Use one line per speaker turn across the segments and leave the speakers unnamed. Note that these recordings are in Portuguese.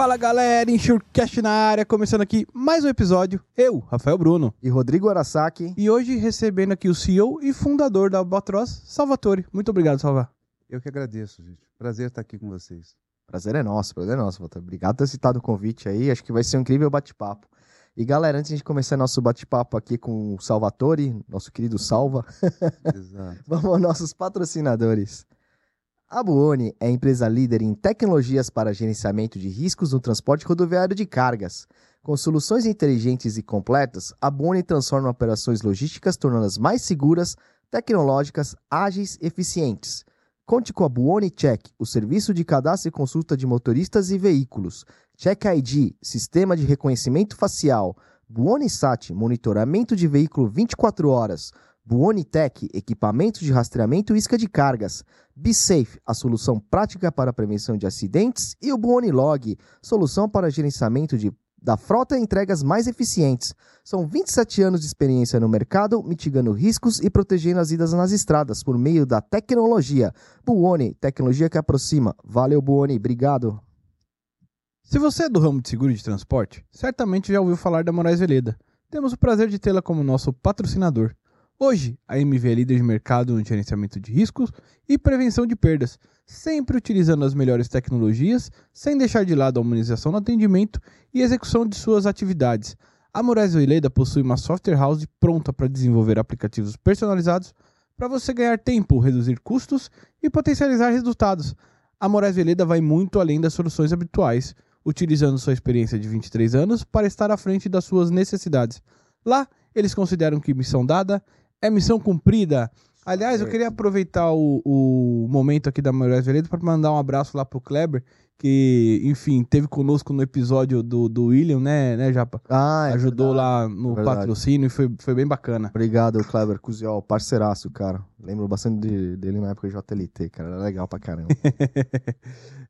Fala galera, Insurecast na área, começando aqui mais um episódio. Eu, Rafael Bruno.
E Rodrigo Arasaki.
E hoje recebendo aqui o CEO e fundador da Albatross, Salvatore. Muito obrigado, Salva.
Eu que agradeço, gente. Prazer estar aqui com vocês.
Prazer é nosso, prazer é nosso. Obrigado por ter citado o convite aí. Acho que vai ser um incrível bate-papo. E galera, antes de começar nosso bate-papo aqui com o Salvatore, nosso querido Salva, vamos aos nossos patrocinadores. A Buoni é a empresa líder em tecnologias para gerenciamento de riscos no transporte rodoviário de cargas. Com soluções inteligentes e completas, a Buoni transforma operações logísticas tornando-as mais seguras, tecnológicas, ágeis e eficientes. Conte com a Buoni Check, o serviço de cadastro e consulta de motoristas e veículos. Check ID, sistema de reconhecimento facial. Buoni Sat, monitoramento de veículo 24 horas. Buoni Tech, equipamento de rastreamento e isca de cargas. BeSafe, a solução prática para a prevenção de acidentes. E o Buoni Log, solução para gerenciamento de, da frota e entregas mais eficientes. São 27 anos de experiência no mercado, mitigando riscos e protegendo as vidas nas estradas por meio da tecnologia. Buoni, tecnologia que aproxima. Valeu, Buoni, obrigado.
Se você é do ramo de seguro de transporte, certamente já ouviu falar da Moraes Veleda. Temos o prazer de tê-la como nosso patrocinador. Hoje, a MV é líder de mercado no gerenciamento de riscos e prevenção de perdas, sempre utilizando as melhores tecnologias, sem deixar de lado a humanização no atendimento e execução de suas atividades. A Moraes Veleda possui uma software house pronta para desenvolver aplicativos personalizados para você ganhar tempo, reduzir custos e potencializar resultados. A Moraes Veleda vai muito além das soluções habituais, utilizando sua experiência de 23 anos para estar à frente das suas necessidades. Lá, eles consideram que missão dada é missão cumprida. Aliás, eu queria aproveitar o, o momento aqui da Moraes Veredo para mandar um abraço lá pro Kleber, que, enfim, teve conosco no episódio do, do William, né, né, Japa?
Ah, é
Ajudou
verdade.
lá no
Verdade.
patrocínio e foi, foi bem bacana.
Obrigado, Kleber Cusiol, parceiraço, cara. Lembro bastante de- dele na época de JLT, cara. Era legal pra caramba.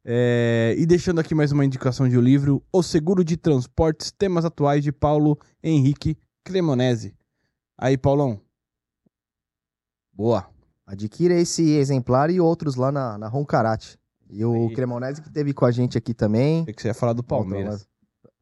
É, e deixando aqui mais uma indicação de um livro, O Seguro de Transportes, Temas Atuais, de Paulo Henrique Cremonese. Aí, Paulão. Boa.
Adquira esse exemplar e outros lá na, na Roncarate. E o. Cremonese que teve com a gente aqui também.
Achei que você ia falar do Palmeiras.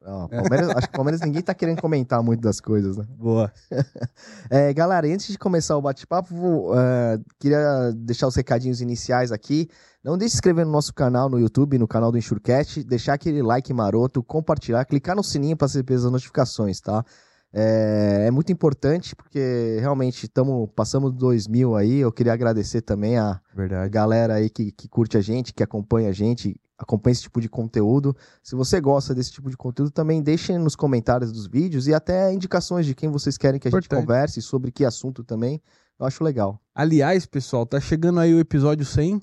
Não, Palmeiras acho que o Palmeiras ninguém tá querendo comentar muito das coisas, né?
Boa.
É, galera, antes de começar o bate-papo, é, queria deixar os recadinhos iniciais aqui. Não deixe de se inscrever no nosso canal no YouTube, no canal do Enxurcat, deixar aquele like maroto, compartilhar, clicar no sininho para receber as notificações, tá? É, é muito importante porque realmente tamo, passamos 2000 aí. Eu queria agradecer também a,
Verdade.
galera aí que, que curte a gente, que acompanha a gente, acompanha esse tipo de conteúdo. Se você gosta desse tipo de conteúdo, também deixem nos comentários dos vídeos e até indicações de quem vocês querem que a gente
Importante.
converse, sobre que assunto também. Eu acho legal.
Aliás, pessoal, tá chegando aí o episódio 100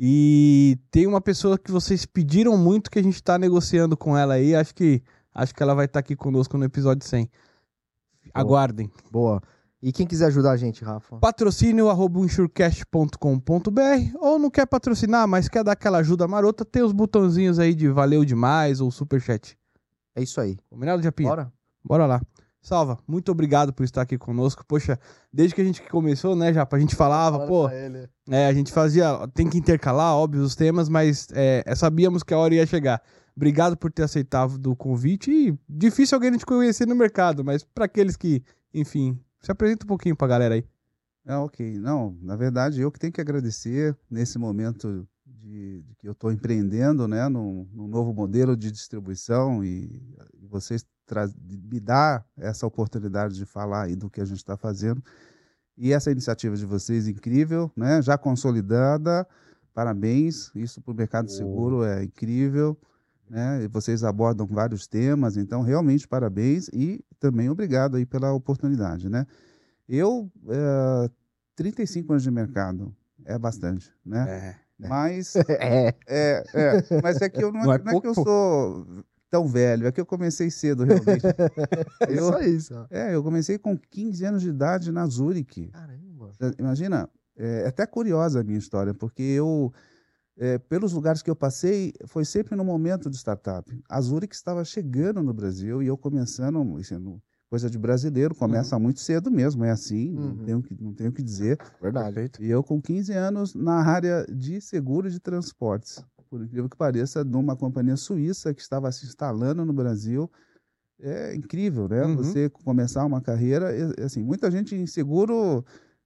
e tem uma pessoa que vocês pediram muito que a gente tá negociando com ela aí. Acho que acho que ela vai estar aqui conosco no episódio 100. Aguardem.
Boa. E quem quiser ajudar a gente, Rafa?
Patrocínio arroba ou não quer patrocinar, mas quer dar aquela ajuda marota, tem os botãozinhos aí de valeu demais ou superchat.
É isso aí.
Combinado, Japinha?
Bora?
Bora lá. Salva, muito obrigado por estar aqui conosco. Poxa, desde que a gente começou, né, Japa, a gente falava, pô, É, a gente fazia, tem que intercalar, óbvio, os temas, mas é, é, sabíamos que a hora ia chegar. Obrigado por ter aceitado o convite e difícil alguém te conhecer no mercado, mas para aqueles que, enfim, se apresenta um pouquinho pra galera aí.
Ah, ok. Não, na verdade, eu que tenho que agradecer nesse momento de, de que eu estou empreendendo, né, num, num novo modelo de distribuição e, e vocês traz, me dar essa oportunidade de falar aí do que a gente está fazendo. E essa iniciativa de vocês incrível, né, já consolidada. Parabéns. Isso para o mercado seguro é incrível. Né? Vocês abordam vários temas, então realmente parabéns e também obrigado aí pela oportunidade, né? Eu, é, 35 anos de mercado é bastante, né?
É.
Mas
É.
é, é, mas é que eu não,
Não
é,
é
não é que eu sou tão velho, é que eu comecei cedo realmente.
É
eu,
isso aí, só.
é, eu comecei com 15 anos de idade na Zurich.
Caramba.
Imagina, é até curiosa a minha história, porque eu, é, pelos lugares que eu passei, foi sempre no momento de startup. A Zurich estava chegando no Brasil e eu começando, sendo coisa de brasileiro, começa muito cedo mesmo, é assim,
Uhum.
não, tenho, que- não tenho o que dizer.
Verdade.
E eu com 15 anos na área de seguro de transportes. por incrível que pareça, numa companhia suíça que estava se instalando no Brasil. É incrível, né? Uhum. Você começar uma carreira, assim, muita gente inseguro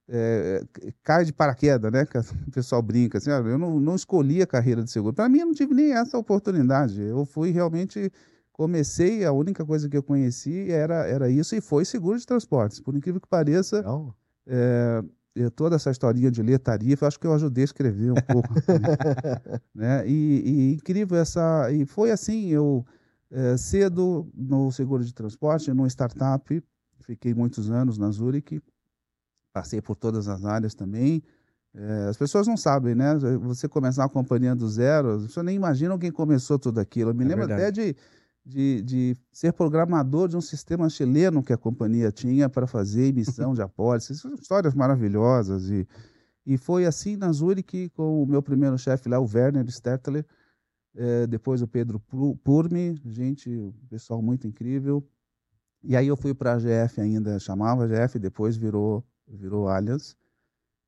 é, cai de paraquedas, né? Que o pessoal brinca assim, eu não, não escolhi a carreira de seguro. Para mim, eu não tive nem essa oportunidade. Eu fui realmente comecei, a única coisa que eu conheci era, era isso e foi seguro de transportes. Por incrível que pareça, é, toda essa historinha de ler tarifa, acho que eu ajudei a escrever um pouco. né? E, e, incrível essa. E foi assim, eu é, cedo no seguro de transporte, numa startup, fiquei muitos anos na Zurich, passei por todas as áreas também. É, as pessoas não sabem, né? Você começar uma companhia do zero, as pessoas nem imaginam quem começou tudo aquilo. Eu me é lembro verdade. até de de, de ser programador de um sistema chileno que a companhia tinha para fazer emissão de apólices. São histórias maravilhosas. E, e foi assim na Zurich com o meu primeiro chefe lá, o Werner Stertler, é, depois o Pedro Purmi, gente, pessoal muito incrível. E aí eu fui para a GF ainda, chamava GF, depois virou, virou Allianz.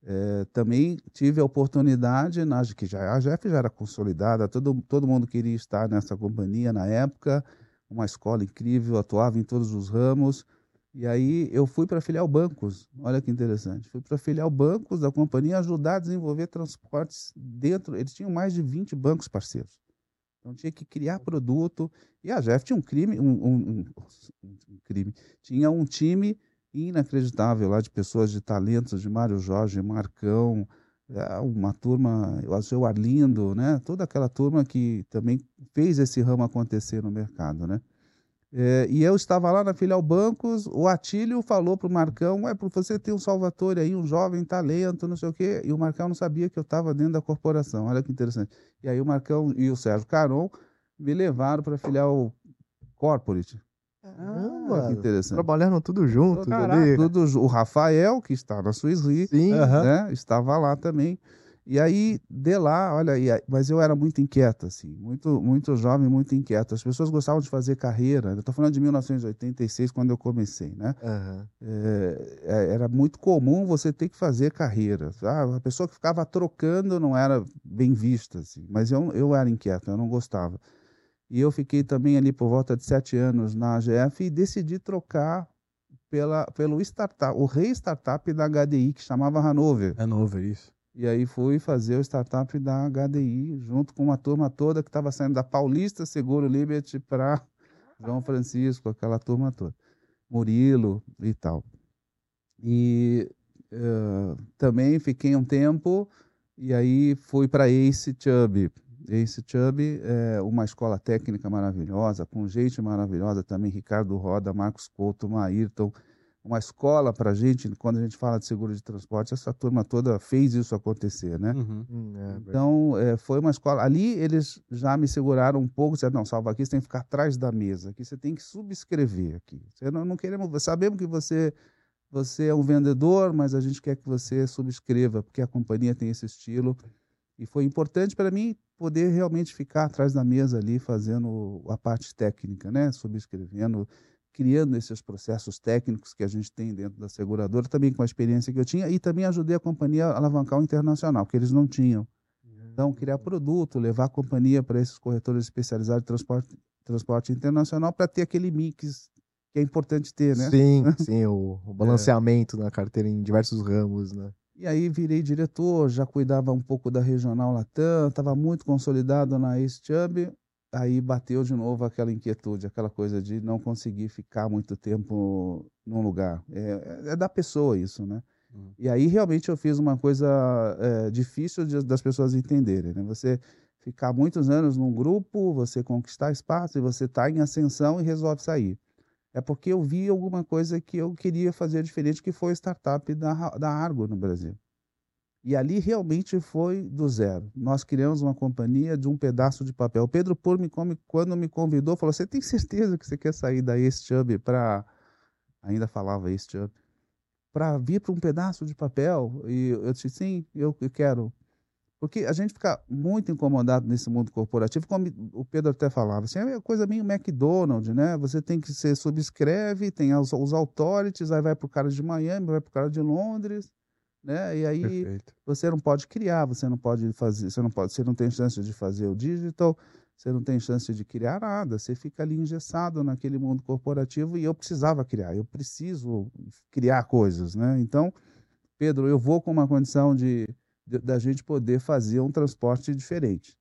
É, também tive a oportunidade, na, que já, a GF já era consolidada, todo, todo mundo queria estar nessa companhia na época, uma escola incrível, atuava em todos os ramos. E aí eu fui para filial bancos, olha que interessante. Fui para filial bancos da companhia ajudar a desenvolver transportes dentro. Eles tinham mais de 20 bancos parceiros. Então tinha que criar produto. E a GF tinha um crime, um, um, um, um crime, tinha um time inacreditável lá de pessoas de talentos, de Mário Jorge, Marcão, é, uma turma, o seu Arlindo, né? Toda aquela turma que também fez esse ramo acontecer no mercado, né? É, e eu estava lá na filial Bancos, o Atílio falou para o Marcão, é, você tem um Salvatore aí, um jovem talento, não sei o quê, e o Marcão não sabia que eu estava dentro da corporação, olha que interessante. E aí o Marcão e o Sérgio Caron me levaram para a filial Corporate,
Caramba, que interessante. Trabalharam tudo junto.
Caraca, tudo, o Rafael, que está na Suíça, Sim. Né, estava lá também. E aí, de lá, olha, aí, mas eu era muito inquieta, assim, muito, muito jovem, muito inquieta. As pessoas gostavam de fazer carreira. Eu estou falando de 1986, quando eu comecei, né? Uhum. É, era muito comum você ter que fazer carreira. Ah, a pessoa que ficava trocando não era bem vista, assim. Mas eu, eu era inquieta, eu não gostava. E eu fiquei também ali por volta de sete anos na AGF e decidi trocar pela, pelo startup, o rei-startup da HDI, que chamava Hanover.
Hanover, isso.
E aí fui fazer o startup da HDI, junto com uma turma toda que estava saindo da Paulista Seguro Liberty para João Francisco, aquela turma toda. Murilo e tal. E uh, também fiquei um tempo, e aí fui para Ace Chubb, Ace Chubb é uma escola técnica maravilhosa, com gente maravilhosa também, Ricardo Roda, Marcos Couto, Maírton, uma escola para a gente, quando a gente fala de seguro de transporte, essa turma toda fez isso acontecer, né? Uhum. Hum, é, então, é, foi uma escola. Ali eles já me seguraram um pouco, disseram, não, salva aqui, você tem que ficar atrás da mesa, aqui você tem que subscrever aqui. Você não, não queremos, sabemos que você, você é um vendedor, mas a gente quer que você subscreva, porque a companhia tem esse estilo. E foi importante para mim poder realmente ficar atrás da mesa ali fazendo a parte técnica, né? Subscrevendo, criando esses processos técnicos que a gente tem dentro da seguradora, também com a experiência que eu tinha, e também ajudei a companhia a alavancar o internacional, que eles não tinham. Então, criar produto, levar a companhia para esses corretores especializados de transporte, transporte internacional para ter aquele mix que é importante ter, né?
Sim, sim, o, o balanceamento é. na carteira em diversos ramos, né?
E aí virei diretor, já cuidava um pouco da regional Latam, estava muito consolidado na East aí bateu de novo aquela inquietude, aquela coisa de não conseguir ficar muito tempo num lugar. É, é da pessoa isso, né? Uhum. E aí realmente eu fiz uma coisa é, difícil de, das pessoas entenderem, né? Você ficar muitos anos num grupo, você conquistar espaço e você está em ascensão e resolve sair é porque eu vi alguma coisa que eu queria fazer diferente, que foi a startup da, da Argo no Brasil. E ali realmente foi do zero. Nós criamos uma companhia de um pedaço de papel. O Pedro Por me quando me convidou, falou: Você tem certeza que você quer sair da Eastchub para. Ainda falava Eastchub. Para vir para um pedaço de papel? E eu disse: Sim, eu quero. Porque a gente fica muito incomodado nesse mundo corporativo, como o Pedro até falava, assim, é coisa meio McDonald's, né? Você tem que ser subscreve, tem os, os authorities, aí vai para o cara de Miami, vai para o cara de Londres, né? E aí Perfeito. você não pode criar, você não pode fazer, você não pode, você não tem chance de fazer o digital, você não tem chance de criar nada, você fica ali engessado naquele mundo corporativo e eu precisava criar, eu preciso criar coisas, né? Então, Pedro, eu vou com uma condição de, de da gente poder fazer um transporte diferente,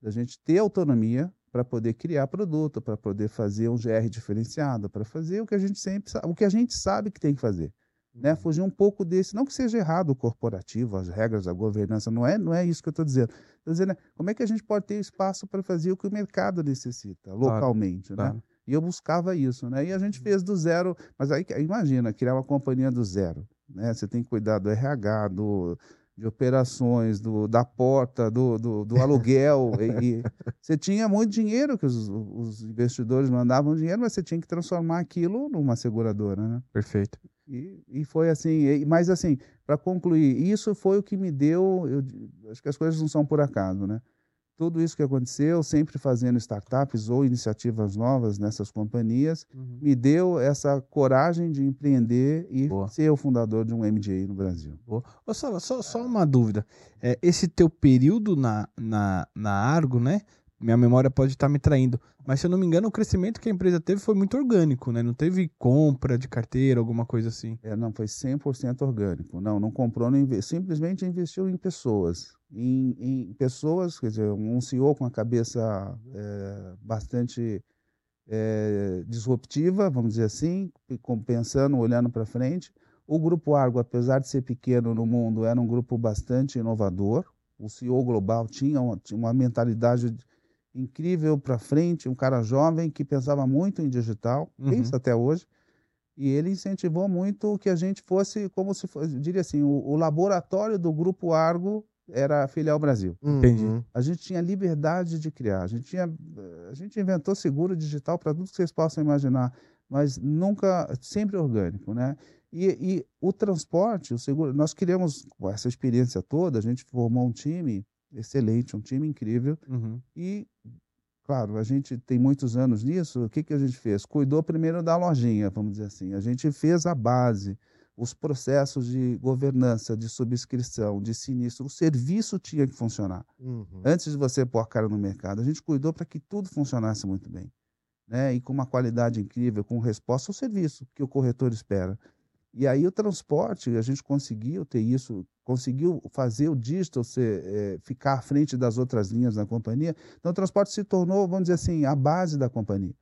da gente ter autonomia para poder criar produto, para poder fazer um GR diferenciado, para fazer o que a gente sempre o que a gente sabe que tem que fazer né? Fugir um pouco desse, não que seja errado o corporativo, as regras da governança, não é, não é isso que eu estou dizendo. Estou dizendo, né? como é que a gente pode ter espaço para fazer o que o mercado necessita, localmente, claro, né? Claro. E eu buscava isso, né? E a gente uhum. fez do zero, mas aí imagina, criar uma companhia do zero, né? Você tem que cuidar do RH, do, de operações, do, da porta, do, do, do aluguel. e, e, você tinha muito dinheiro que os, os, investidores mandavam dinheiro, mas você tinha que transformar aquilo numa seguradora, né?
Perfeito.
E, e foi assim, mas assim, para concluir, isso foi o que me deu, eu, acho que as coisas não são por acaso, né? Tudo isso que aconteceu, sempre fazendo startups ou iniciativas novas nessas companhias, uhum. me deu essa coragem de empreender e Boa. ser o fundador de um MJ no Brasil.
Boa. Só, só, só uma dúvida. É, esse teu período na, na, na Argo, né? Minha memória pode estar me traindo, mas se eu não me engano, o crescimento que a empresa teve foi muito orgânico, né? Não teve compra de carteira, alguma coisa assim.
É, não, foi 100% orgânico. Não, não comprou, não inve... simplesmente investiu em pessoas. Em, em, pessoas, quer dizer, um CEO com a cabeça é, bastante é, disruptiva, vamos dizer assim, pensando, olhando para frente. O Grupo Argo, apesar de ser pequeno no mundo, era um grupo bastante inovador. O CEO global tinha uma, tinha uma mentalidade incrível para frente, um cara jovem que pensava muito em digital, uhum. pensa até hoje, e ele incentivou muito que a gente fosse, como se fosse, eu diria assim, o, o laboratório do Grupo Argo era a Filial Brasil.
Uhum. Entendi.
A gente tinha liberdade de criar, a gente, tinha, a gente inventou seguro digital para tudo que vocês possam imaginar, mas nunca, sempre orgânico, né? E, e, o transporte, o seguro, nós criamos essa experiência toda, a gente formou um time excelente, um time incrível. Uhum. E, claro, a gente tem muitos anos nisso. O que, que a gente fez? Cuidou primeiro da lojinha, vamos dizer assim. A gente fez a base, os processos de governança, de subscrição, de sinistro. O serviço tinha que funcionar. Uhum. Antes de você pôr a cara no mercado, a gente cuidou para que tudo funcionasse muito bem. Né? E com uma qualidade incrível, com resposta ao serviço que o corretor espera. E aí o transporte, a gente conseguiu ter isso, conseguiu fazer o digital ser, é, ficar à frente das outras linhas da companhia. Então o transporte se tornou, vamos dizer assim, a base da companhia.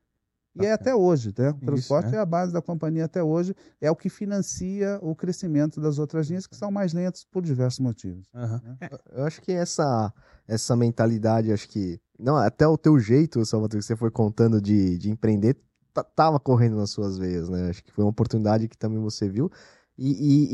E é até hoje, né? O transporte Isso, é. é a base da companhia até hoje, é o que financia o crescimento das outras linhas que são mais lentas por diversos motivos.
Uhum. Né? Eu acho que essa, essa mentalidade, acho que. Não, até o teu jeito, Salvador, que você foi contando de, de empreender, tava correndo nas suas veias, né? Acho que foi uma oportunidade que também você viu. E, e,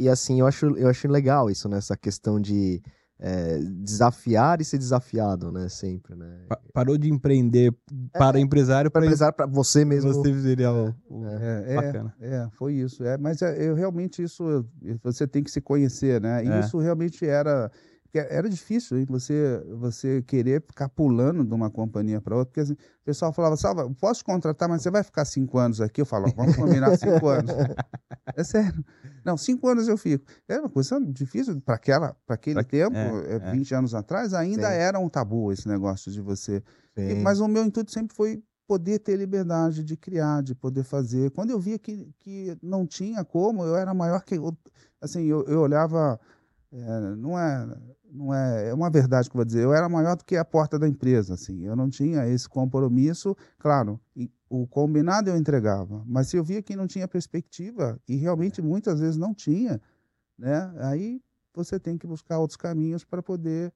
e, e assim, eu acho, eu acho legal isso, né? Essa questão de é, desafiar e ser desafiado, né? Sempre, né?
parou de empreender para é, empresário
para empresário para você mesmo.
Você seria
o, o é, é, bacana. É, foi isso. É, mas é, eu realmente isso você tem que se conhecer, né? E é. isso realmente era era difícil hein? você você querer ficar pulando de uma companhia para outra, porque assim, o pessoal falava, Salva, posso contratar, mas você vai ficar cinco anos aqui? Eu falo, vamos combinar cinco anos. É sério. Não, cinco anos eu fico. É uma coisa difícil para aquela, para aquele pra... tempo, é, é. 20 anos atrás, ainda Sim. era um tabu esse negócio de você. E, mas o meu intuito sempre foi poder ter liberdade de criar, de poder fazer. Quando eu via que, que não tinha como, eu era maior que. Assim, eu, eu olhava. É, não é não é, é uma verdade que eu vou dizer. Eu era maior do que a porta da empresa, assim. Eu não tinha esse compromisso. Claro, o combinado eu entregava, mas se eu via que não tinha perspectiva e realmente muitas vezes não tinha, né? Aí você tem que buscar outros caminhos para poder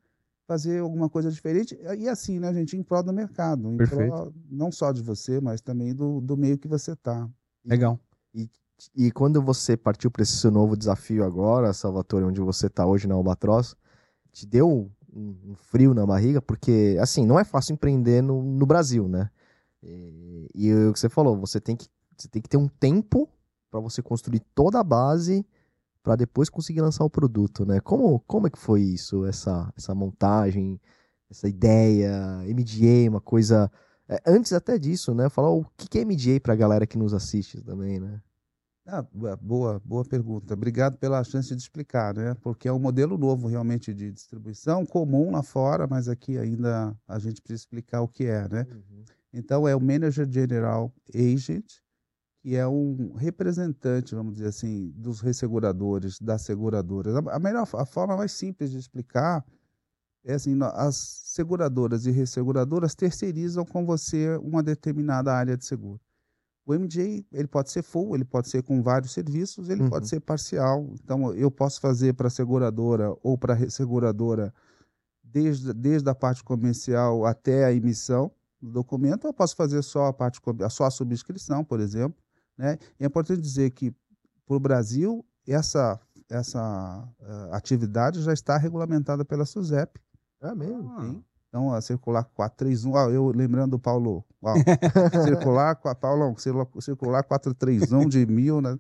fazer alguma coisa diferente e assim, né, gente, em prol do mercado, em Perfeito. prol não só de você, mas também do, do meio que você está.
Legal.
E, e quando você partiu para esse seu novo desafio agora, Salvatore, onde você está hoje na Albatroz, te deu um, frio na barriga, porque, assim, não é fácil empreender no, no Brasil, né? E, e o que você falou, você tem que, você tem que ter um tempo para você construir toda a base para depois conseguir lançar o produto, né? Como, como é que foi isso, essa, essa montagem, essa ideia, MDA, uma coisa... É, antes até disso, né? Falar o que é MDA para a galera que nos assiste também, né?
Ah, boa, boa pergunta. Obrigado pela chance de explicar, né? Porque é um modelo novo realmente de distribuição, comum lá fora, mas aqui ainda a gente precisa explicar o que é, né? Uhum. Então é o Manager General Agent, que é um representante, vamos dizer assim, dos resseguradores, das seguradoras. A melhor, a forma mais simples de explicar é assim, as seguradoras e resseguradoras terceirizam com você uma determinada área de seguro. O MJ, ele pode ser full, ele pode ser com vários serviços, ele uhum. pode ser parcial. Então, eu posso fazer para a seguradora ou para a resseguradora desde, desde a parte comercial até a emissão do documento, eu posso fazer só a parte só a subscrição, por exemplo. Né? E é importante dizer que para o Brasil essa essa uh, atividade já está regulamentada pela SUSEP.
É mesmo?
Sim. Então, a circular 431, ah, eu lembrando do Paulo, uau, circular, Paulo, circular 431 de mil, né?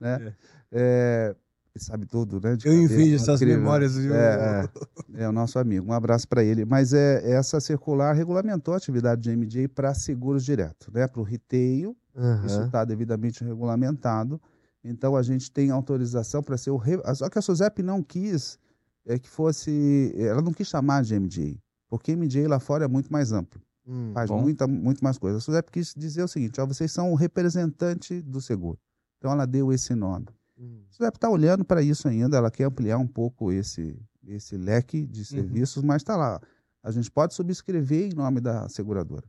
né? É. É, sabe tudo, né?
eu envio essas incrível. memórias.
Viu? É, é, é, o nosso amigo. Um abraço para ele. Mas é essa circular regulamentou a atividade de MJ para seguros direto, né? Para o retail, uhum. isso está devidamente regulamentado. Então a gente tem autorização para ser o. Re... Só que a SUSEP não quis é, que fosse. Ela não quis chamar de MJ. Porque MJ lá fora é muito mais amplo. Hum, faz muita, muito mais coisa. A SUSEP quis dizer o seguinte: ó, vocês são o representante do seguro. Então ela deu esse nome. Hum. A SUSEP está olhando para isso ainda, ela quer ampliar um pouco esse, esse leque de uhum. serviços, uhum. mas está lá. A gente pode subscrever em nome da seguradora.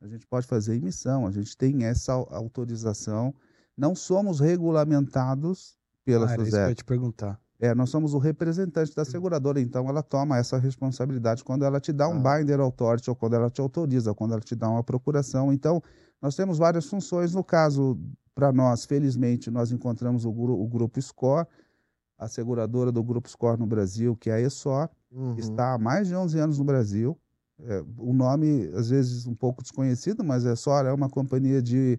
A gente pode fazer emissão, a gente tem essa autorização. Não somos regulamentados pela ah, SUSEP. Isso que eu
ia te perguntar.
É, nós somos o representante da seguradora, então ela toma essa responsabilidade quando ela te dá um ah. binder authority ou quando ela te autoriza, quando ela te dá uma procuração. Então, nós temos várias funções. No caso, para nós, felizmente, nós encontramos o, o, Grupo SCORE, a seguradora do Grupo SCORE no Brasil, que é a ESOR, uhum. está há mais de 11 anos no Brasil. É, o nome, às vezes, um pouco desconhecido, mas a ESOR é uma companhia de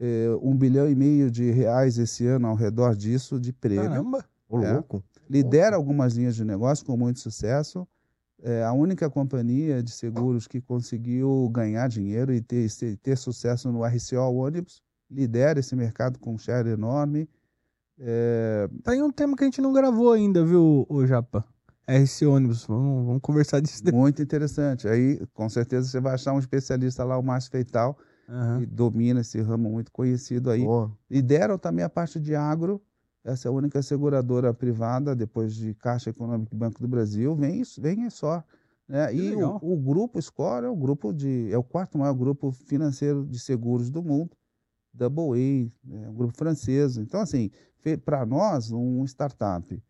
é, um bilhão e meio de reais esse ano ao redor disso de prêmio.
Caramba!
Ô, é. louco.
Lidera algumas linhas de negócio com muito sucesso. É a única companhia de seguros que conseguiu ganhar dinheiro e ter, ter sucesso no RCO ônibus. Lidera esse mercado com um share enorme. É...
Tem tá um tema que a gente não gravou ainda, viu, o Japa? RC ônibus, vamos, vamos conversar disso
depois. Muito interessante. Aí, com certeza, você vai achar um especialista lá, o Márcio Feital, uhum. que domina esse ramo muito conhecido aí. Boa. Lideram também a parte de agro, essa é a única seguradora privada, depois de Caixa Econômica e Banco do Brasil, vem, vem só. Né? E o, o, grupo Score é o grupo de é o quarto maior grupo financeiro de seguros do mundo, Double A, é um grupo francês. Então, assim, para nós, um startup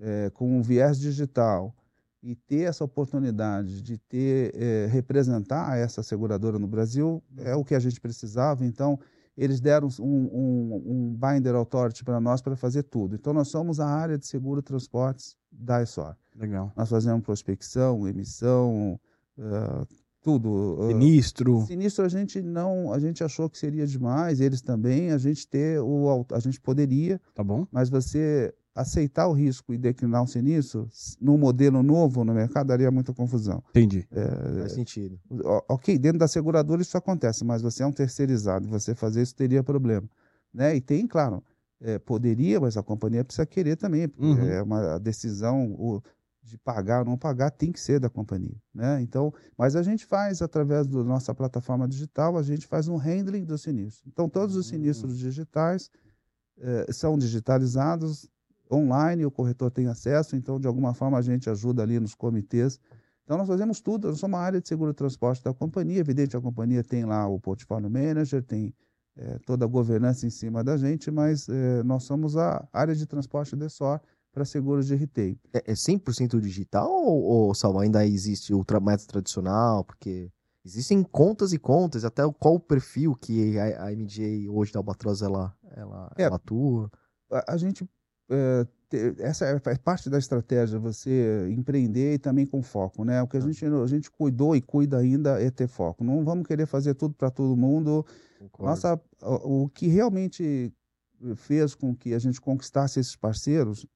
é, com um viés digital e ter essa oportunidade de ter é, representar essa seguradora no Brasil é o que a gente precisava. Então, eles deram um, um, um binder authority para nós para fazer tudo. Então, nós somos a área de seguro transportes da ESOR.
Legal.
Nós fazemos prospecção, emissão, uh, tudo.
Uh, sinistro.
Sinistro a gente não, a gente achou que seria demais, eles também, a gente ter o, a gente poderia.
Tá bom.
Mas você aceitar o risco e declinar um sinistro, num modelo novo no mercado, daria muita confusão.
Entendi.
É, Faz sentido.
Ok, dentro da seguradora isso acontece, mas você é um terceirizado, você fazer isso teria problema. Né? E tem, claro, é, poderia, mas a companhia precisa querer também. Uhum. É uma decisão o, de pagar ou não pagar tem que ser da companhia. Né? Então, mas a gente faz, através da nossa plataforma digital, a gente faz um handling do sinistro. Então, todos os sinistros uhum. digitais é, são digitalizados, online, o corretor tem acesso, então de alguma forma a gente ajuda ali nos comitês. Então nós fazemos tudo, nós somos uma área de seguro transporte da companhia, evidente a companhia tem lá o portfólio manager, tem é, toda a governança em cima da gente, mas é, nós somos a área de transporte de SOR para seguros de retail.
É, é 100% digital ou, ou Salvo, ainda existe o método tradicional? Porque existem contas e contas, até qual o perfil que a, a MJ hoje da Albatroz ela, ela, é, ela atua?
A, a gente é, essa é, é parte da estratégia, você empreender e também com foco, né? O que a gente, a gente cuidou e cuida ainda é ter foco. Não vamos querer fazer tudo para todo mundo. Nossa, o, o, que realmente fez com que a gente conquistasse esses parceiros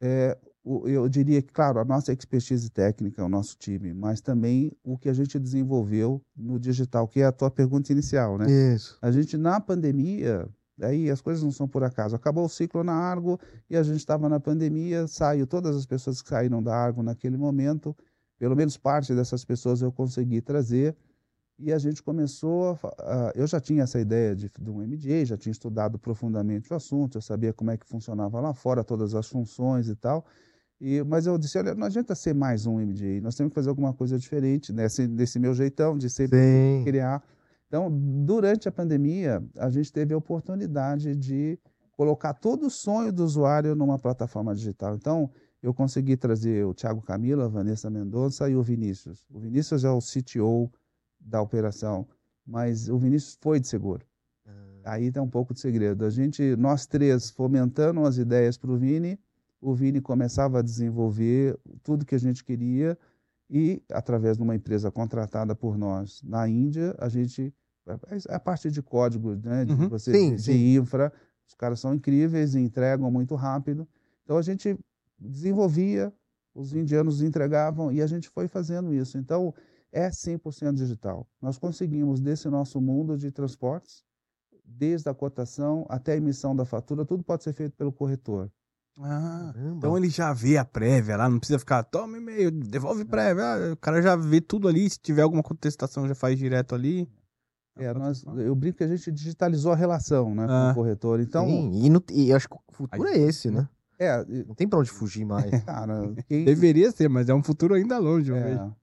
é, eu diria que, claro, a nossa expertise técnica, o nosso time, mas também o que a gente desenvolveu no digital, que é a tua pergunta inicial, né?
Isso.
A gente, na pandemia, Aí as coisas não são por acaso. Acabou o ciclo na Argo e a gente estava na pandemia, saiu todas as pessoas que saíram da Argo naquele momento, pelo menos parte dessas pessoas eu consegui trazer. E a gente começou, a, eu já tinha essa ideia de, de um MBA, já tinha estudado profundamente o assunto, eu sabia como é que funcionava lá fora, todas as funções e tal. E, mas eu disse, olha, não adianta ser mais um MBA, nós temos que fazer alguma coisa diferente, nesse, desse meu jeitão de sempre Sim. criar. Então, durante a pandemia, a gente teve a oportunidade de colocar todo o sonho do usuário numa plataforma digital. Então, eu consegui trazer o Thiago Camila, a Vanessa Mendonça e o Vinícius. O Vinícius é o CTO da operação, mas o Vinícius foi de seguro. Ah. Aí tem um pouco de segredo. A gente, nós três, fomentando as ideias para o Vini, o Vini começava a desenvolver tudo que a gente queria e, através de uma empresa contratada por nós na Índia, a gente. A parte de código, né, de, uhum. você, sim, de sim. infra, os caras são incríveis e entregam muito rápido. Então a gente desenvolvia, os indianos entregavam e a gente foi fazendo isso. Então é 100% digital. Nós conseguimos, desse nosso mundo de transportes, desde a cotação até a emissão da fatura, tudo pode ser feito pelo corretor.
Ah, então ele já vê a prévia lá, não precisa ficar, toma e-mail, devolve prévia. Ah, o cara já vê tudo ali, se tiver alguma contestação já faz direto ali.
É, nós, eu brinco que a gente digitalizou a relação né, ah. com o ah. corretor. Então,
Sim, e, no, e acho que o futuro é esse, né? É, não tem pra onde fugir mais.
Cara, quem... Deveria ser, mas é um futuro ainda longe, eu
é,
vejo.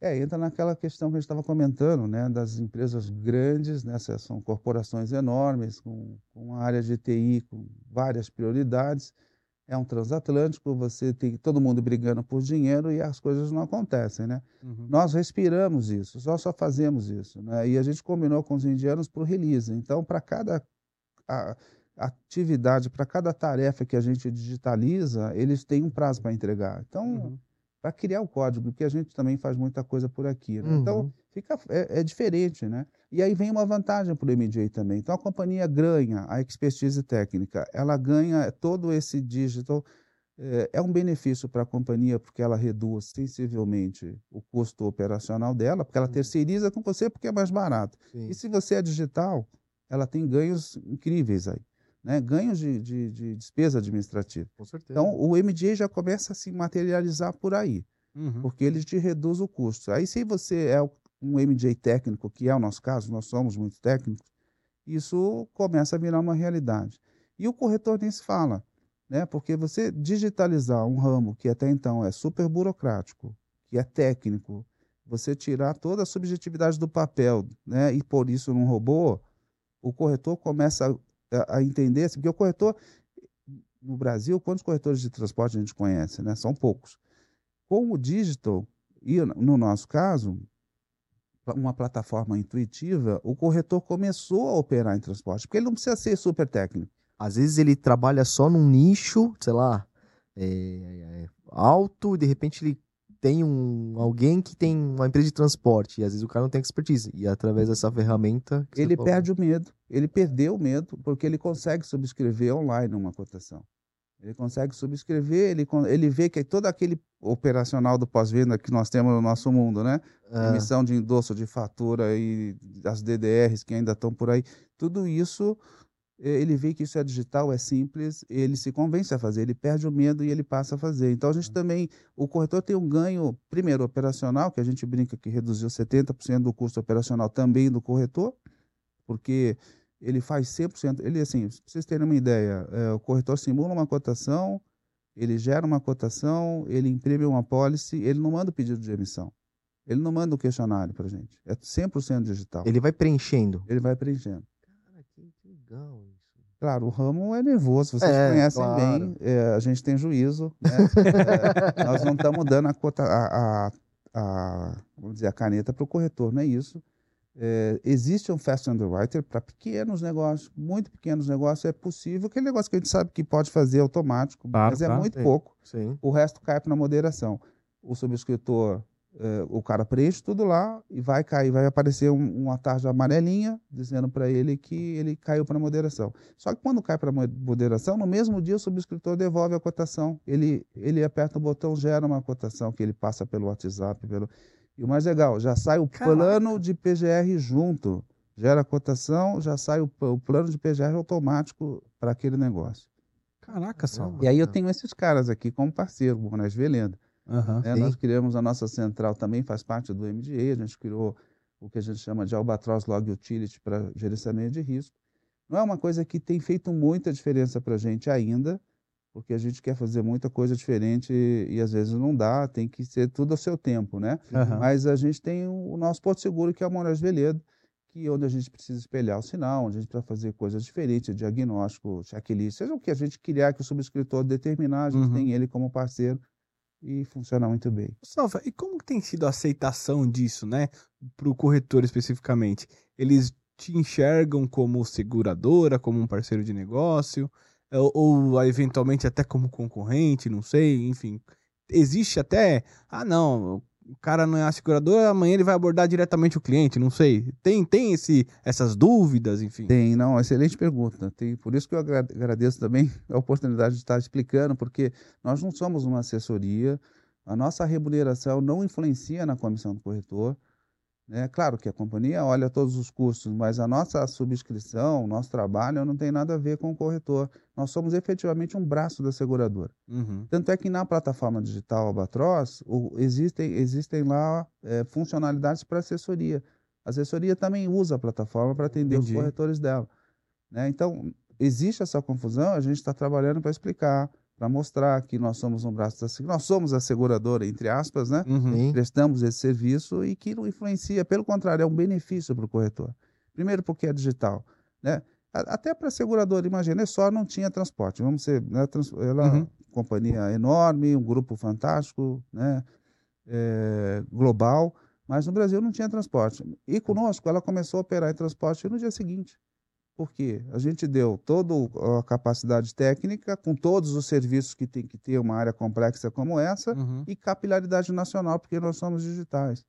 É, entra naquela questão que a gente estava comentando, né, das empresas grandes, né, são corporações enormes, com, com uma área de TI com várias prioridades, é um transatlântico, você tem todo mundo brigando por dinheiro e as coisas não acontecem, né? Uhum. Nós respiramos isso, nós só fazemos isso, né? E a gente combinou com os indianos para o release. Então, para cada a, atividade, para cada tarefa que a gente digitaliza, eles têm um prazo para entregar. Então, uhum. Para criar o código, que a gente também faz muita coisa por aqui, né? Então, uhum. Então, fica é, é diferente, né? E aí vem uma vantagem para o MJ também. Então a companhia ganha a expertise técnica, ela ganha todo esse digital. É, é um benefício para a companhia porque ela reduz sensivelmente o custo operacional dela, porque ela terceiriza com você porque é mais barato. Sim. E se você é digital, ela tem ganhos incríveis aí. Né? Ganhos de, de, de despesa administrativa.
Com certeza.
Então o MJ já começa a se materializar por aí. Uhum. Porque ele te reduz o custo. Aí, se você é um MJ técnico, que é o nosso caso, nós somos muito técnicos, isso começa a virar uma realidade. E o corretor nem se fala, né? porque você digitalizar um ramo que até então é super burocrático, que é técnico, você tirar toda a subjetividade do papel né? e por isso num robô, o corretor começa a, a entender, assim, porque o corretor, no Brasil, quantos corretores de transporte a gente conhece? Né? São poucos. Com o digital, e no nosso caso, uma plataforma intuitiva, o corretor começou a operar em transporte, porque ele não precisa ser super técnico.
Às vezes ele trabalha só num nicho, sei lá, é, é, alto, e de repente ele tem um, alguém que tem uma empresa de transporte, e às vezes o cara não tem expertise. E através dessa ferramenta.
Ele perde o medo. Ele perdeu o medo, porque ele consegue subscrever online uma cotação. Ele consegue subscrever, ele, ele vê que todo aquele operacional do pós-venda que nós temos no nosso mundo, né? Ah. Emissão de endosso de fatura e as DDRs que ainda estão por aí, tudo isso, ele vê que isso é digital, é simples, ele se convence a fazer, ele perde o medo e ele passa a fazer. Então a gente também, o corretor tem um ganho, primeiro, operacional, que a gente brinca que reduziu 70% do custo operacional também do corretor, porque ele faz 100%. Ele, assim, para vocês terem uma ideia, é, o corretor simula uma cotação, ele gera uma cotação, ele imprime uma policy, ele não manda o pedido de emissão. Ele não manda o questionário para gente. É 100% digital.
Ele vai preenchendo.
Ele vai preenchendo. Legal isso. Claro, o ramo é nervoso, vocês é, conhecem claro. bem, é, a gente tem juízo. Né? é, nós não estamos dando a, cota, a, a, a, vamos dizer, a caneta para o corretor, não é isso. É, existe um fast underwriter para pequenos negócios, muito pequenos negócios, é possível. Aquele negócio que a gente sabe que pode fazer automático, claro, mas é tá, muito sim, pouco. Sim. O resto cai para moderação. O subscritor, é, o cara preenche tudo lá e vai cair, vai aparecer um, uma tarja amarelinha dizendo para ele que ele caiu para moderação. Só que quando cai para moderação, no mesmo dia o subscritor devolve a cotação. Ele, ele aperta o botão, gera uma cotação que ele passa pelo WhatsApp, pelo e o mais legal, já sai o Caraca. plano de PGR junto. Gera a cotação, já sai o, o plano de PGR automático para aquele negócio.
Caraca, Salva.
E aí eu tenho esses caras aqui como parceiro, o Bonés Velenda.
Uhum,
né? Nós criamos a nossa central, também faz parte do MDA, a gente criou o que a gente chama de Albatross Log Utility para gerenciamento de risco. Não é uma coisa que tem feito muita diferença para a gente ainda, porque a gente quer fazer muita coisa diferente e, e, às vezes não dá, tem que ser tudo ao seu tempo, né? Uhum. Mas a gente tem o, o, nosso Porto Seguro, que é o Moraes Velhedo, que é onde a gente precisa espelhar o sinal, onde a gente precisa fazer coisas diferentes, diagnóstico, checklist, seja o que a gente criar que o subscritor determinar, a gente uhum. tem ele como parceiro e funciona muito bem.
Salva, e como tem sido a aceitação disso, né, para o corretor especificamente? Eles te enxergam como seguradora, como um parceiro de negócio, é, ou, ou eventualmente até como concorrente, não sei, enfim. Existe até, ah não, o cara não é a seguradora, amanhã ele vai abordar diretamente o cliente, não sei. Tem, tem esse, essas dúvidas, enfim?
Tem, não, excelente pergunta. Tem, por isso que eu agradeço também a oportunidade de estar explicando, porque nós não somos uma assessoria, a nossa remuneração não influencia na comissão do corretor. É claro que a companhia olha todos os custos, mas a nossa subscrição, o nosso trabalho não tem nada a ver com o corretor. Nós somos efetivamente um braço da seguradora. Uhum. Tanto é que na plataforma digital Albatross o, existem, existem lá é, funcionalidades para assessoria. A assessoria também usa a plataforma para atender Entendi. os corretores dela. Né? Então, existe essa confusão, a gente está trabalhando para explicar para mostrar que nós somos um braço da nós somos a seguradora entre aspas, né? Uhum. Prestamos esse serviço e que não influencia, pelo contrário, é um benefício para o corretor. Primeiro porque é digital, né? Até para a seguradora, imagina, é só não tinha transporte. Vamos ser, né, ela uhum. companhia enorme, um grupo fantástico, né? É, global, mas no Brasil não tinha transporte. E conosco ela começou a operar em transporte no dia seguinte. Porque a gente deu toda a capacidade técnica, com todos os serviços que tem que ter uma área complexa como essa, uhum. e capilaridade nacional, porque nós somos digitais.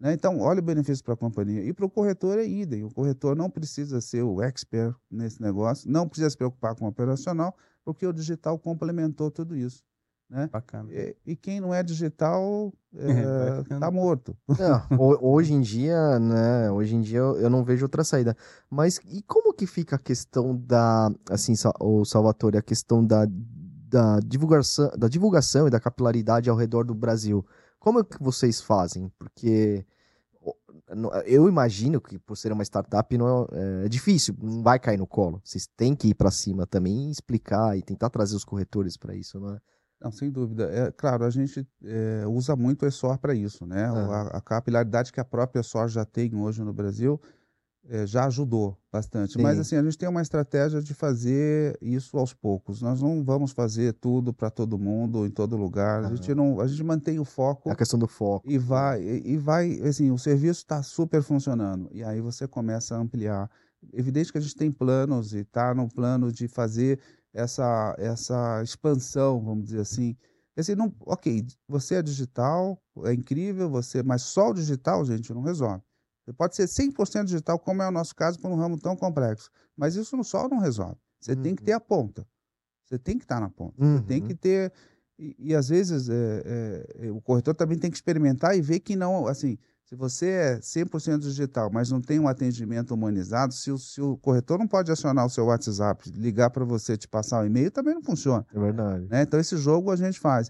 Né? Então, olha o benefício para a companhia. E para o corretor é idem. O corretor não precisa ser o expert nesse negócio, não precisa se preocupar com o operacional, porque o digital complementou tudo isso. Né?
Bacana.
E, e, quem não é digital é, tá morto.
Não, hoje em dia, né? Hoje em dia eu não vejo outra saída. Mas e como que fica a questão da, assim, o Salvatore, a questão da, da divulgação, da divulgação e da capilaridade ao redor do Brasil? Como é que vocês fazem? Porque eu imagino que por ser uma startup não é, é difícil, não vai cair no colo. Vocês têm que ir para cima também, explicar e tentar trazer os corretores para isso, não é?
Não, sem dúvida. É, claro, a gente é, usa muito o ESOR para isso, né? A, a, capilaridade que a própria ESOR já tem hoje no Brasil é, já ajudou bastante. Sim. Mas, assim, a gente tem uma estratégia de fazer isso aos poucos. Nós não vamos fazer tudo para todo mundo, em todo lugar. A, gente não, a gente mantém o foco.
A questão do foco.
E vai, e, e vai assim, o serviço está super funcionando. E aí você começa a ampliar. Evidente que a gente tem planos e está no plano de fazer essa, essa expansão, vamos dizer assim. Assim, não, ok, você é digital, é incrível, você, mas só o digital, gente, não resolve. Você pode ser 100% digital, como é o nosso caso, para um ramo tão complexo. Mas isso só não resolve. Você uhum. tem que ter a ponta. Você tem que estar na ponta. Uhum. Você tem que ter. E, e às vezes é, é, o corretor também tem que experimentar e ver que não, assim, se você é 100% digital, mas não tem um atendimento humanizado, se o, se o corretor não pode acionar o seu WhatsApp, ligar para você, te passar o um e-mail, também não funciona.
É verdade.
Né? Então, esse jogo a gente faz.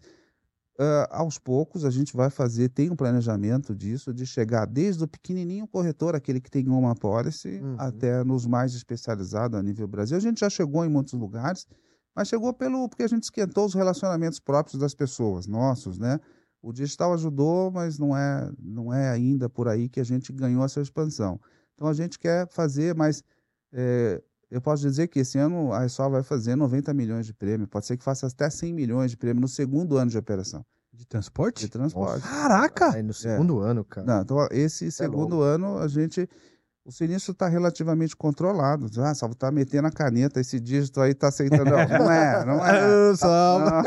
Uh, aos poucos, a gente vai fazer, tem um planejamento disso, de chegar desde o pequenininho corretor, aquele que tem uma policy, uhum. até nos mais especializados a nível Brasil. A gente já chegou em muitos lugares, mas chegou pelo porque a gente esquentou os relacionamentos próprios das pessoas, nossos, né? O digital ajudou, mas não é, não é ainda por aí que a gente ganhou essa expansão. Então a gente quer fazer, mas é, eu posso dizer que esse ano a ESOL vai fazer 90 milhões de prêmio, pode ser que faça até 100 milhões de prêmio no segundo ano de operação.
De transporte?
De transporte.
Nossa. Caraca!
É, no segundo é. ano, cara.
Não, então, esse é segundo ano, a gente o sinistro está relativamente controlado. Ah, só está metendo a caneta, esse dígito aí está aceitando. Não, não é, não é. Não,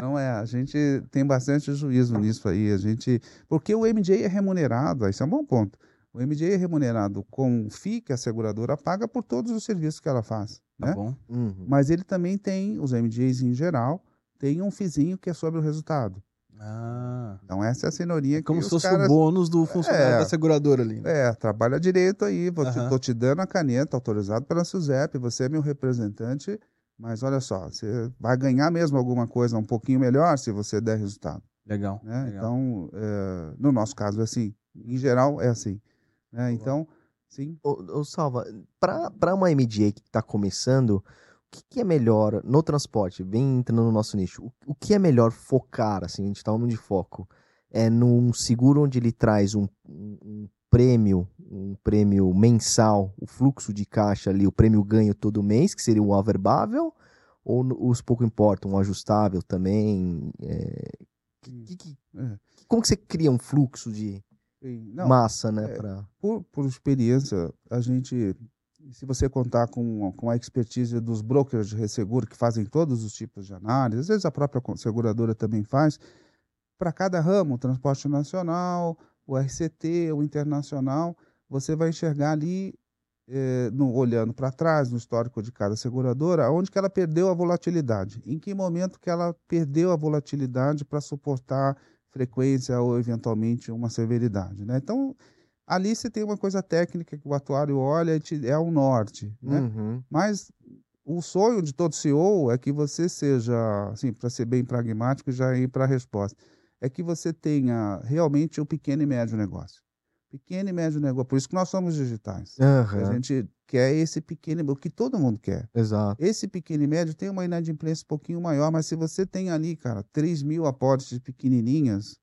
não é. A gente tem bastante juízo nisso aí. A gente, porque o MJ é remunerado, isso é um bom ponto. O MJ é remunerado com o FII que a seguradora paga por todos os serviços que ela faz. Tá né?
bom.
Uhum. Mas ele também tem, os MJs em geral, tem um FIzinho que é sobre o resultado. Ah. Então essa é a cenourinha é
como se fosse caras... o bônus do funcionário é, da seguradora ali.
Né? É, trabalha direito aí, vou te, tô te dando a caneta autorizada pela SUSEP, você é meu representante, mas olha só, você vai ganhar mesmo alguma coisa um pouquinho melhor se você der resultado.
Legal.
Né?
legal.
Então, é, no nosso caso é assim, em geral é assim. Né? Então, sim.
Ô, ô Salva, para uma MDA que está começando, que, que é melhor no transporte? Vem entrando no nosso nicho. O, o que é melhor focar, assim, a gente está falando de foco? É num seguro onde ele traz um, um prêmio, um prêmio mensal, o fluxo de caixa ali, o prêmio ganho todo mês, que seria o averbável, ou os pouco importa, um ajustável também? É, que, que, é. Como que você cria um fluxo de Não, massa, né?
É, pra... por, por experiência, a gente se você contar com, com a expertise dos brokers de resseguro que fazem todos os tipos de análise, às vezes a própria seguradora também faz, para cada ramo, o transporte nacional, o RCT, o internacional, você vai enxergar ali, eh, no, olhando para trás, no histórico de cada seguradora, onde que ela perdeu a volatilidade, em que momento que ela perdeu a volatilidade para suportar frequência ou eventualmente uma severidade. Né? Então, ali você tem uma coisa técnica que o atuário olha e é o norte, né? Uhum. Mas o sonho de todo CEO é que você seja, assim, para ser bem pragmático, já ir para a resposta, é que você tenha realmente o pequeno e médio negócio. Pequeno e médio negócio, por isso que nós somos digitais. Uhum. A gente quer esse pequeno, o que todo mundo quer.
Exato.
Esse pequeno e médio tem uma inadimplência um pouquinho maior, mas se você tem ali, cara, 3 mil aportes pequenininhas,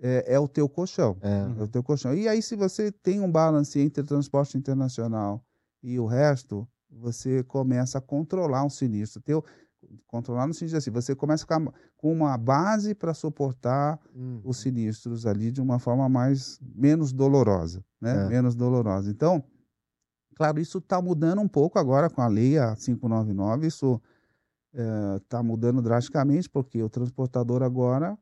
é, é, o teu colchão. É. é. o teu colchão. E aí, se você tem um balance entre transporte internacional e o resto, você começa a controlar um sinistro. Teu, controlar no sentido assim, você começa a ficar com uma base para suportar hum. os sinistros ali de uma forma mais menos dolorosa, né? É. Menos dolorosa. Então, claro, isso está mudando um pouco agora com a lei a 599, isso está é, mudando drasticamente, porque o transportador agora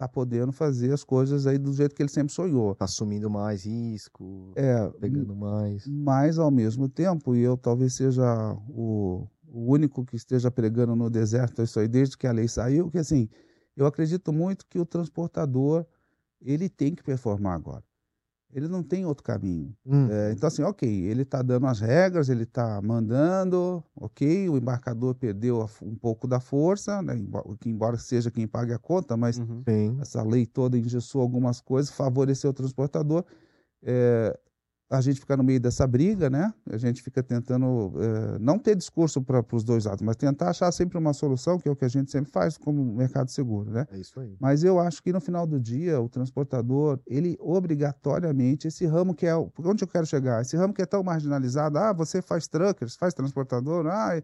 tá podendo fazer as coisas aí do jeito que ele sempre sonhou.
Tá assumindo mais risco,
é,
pegando mais.
Mas ao mesmo tempo, e eu talvez seja o, o único que esteja pregando no deserto isso aí desde que a lei saiu, que assim, eu acredito muito que o transportador ele tem que performar agora ele não tem outro caminho. Hum. É, então, assim, ok, ele está dando as regras, ele está mandando, ok, o embarcador perdeu um pouco da força, né, embora seja quem pague a conta, mas uhum. essa lei toda engessou algumas coisas, favoreceu o transportador. É, a gente fica no meio dessa briga, né? A gente fica tentando é, não ter discurso para os dois lados, mas tentar achar sempre uma solução, que é o que a gente sempre faz como mercado seguro, né?
É isso aí.
Mas eu acho que no final do dia, o transportador, ele obrigatoriamente, esse ramo que é. Onde eu quero chegar? Esse ramo que é tão marginalizado, ah, você faz truckers, faz transportador, ah,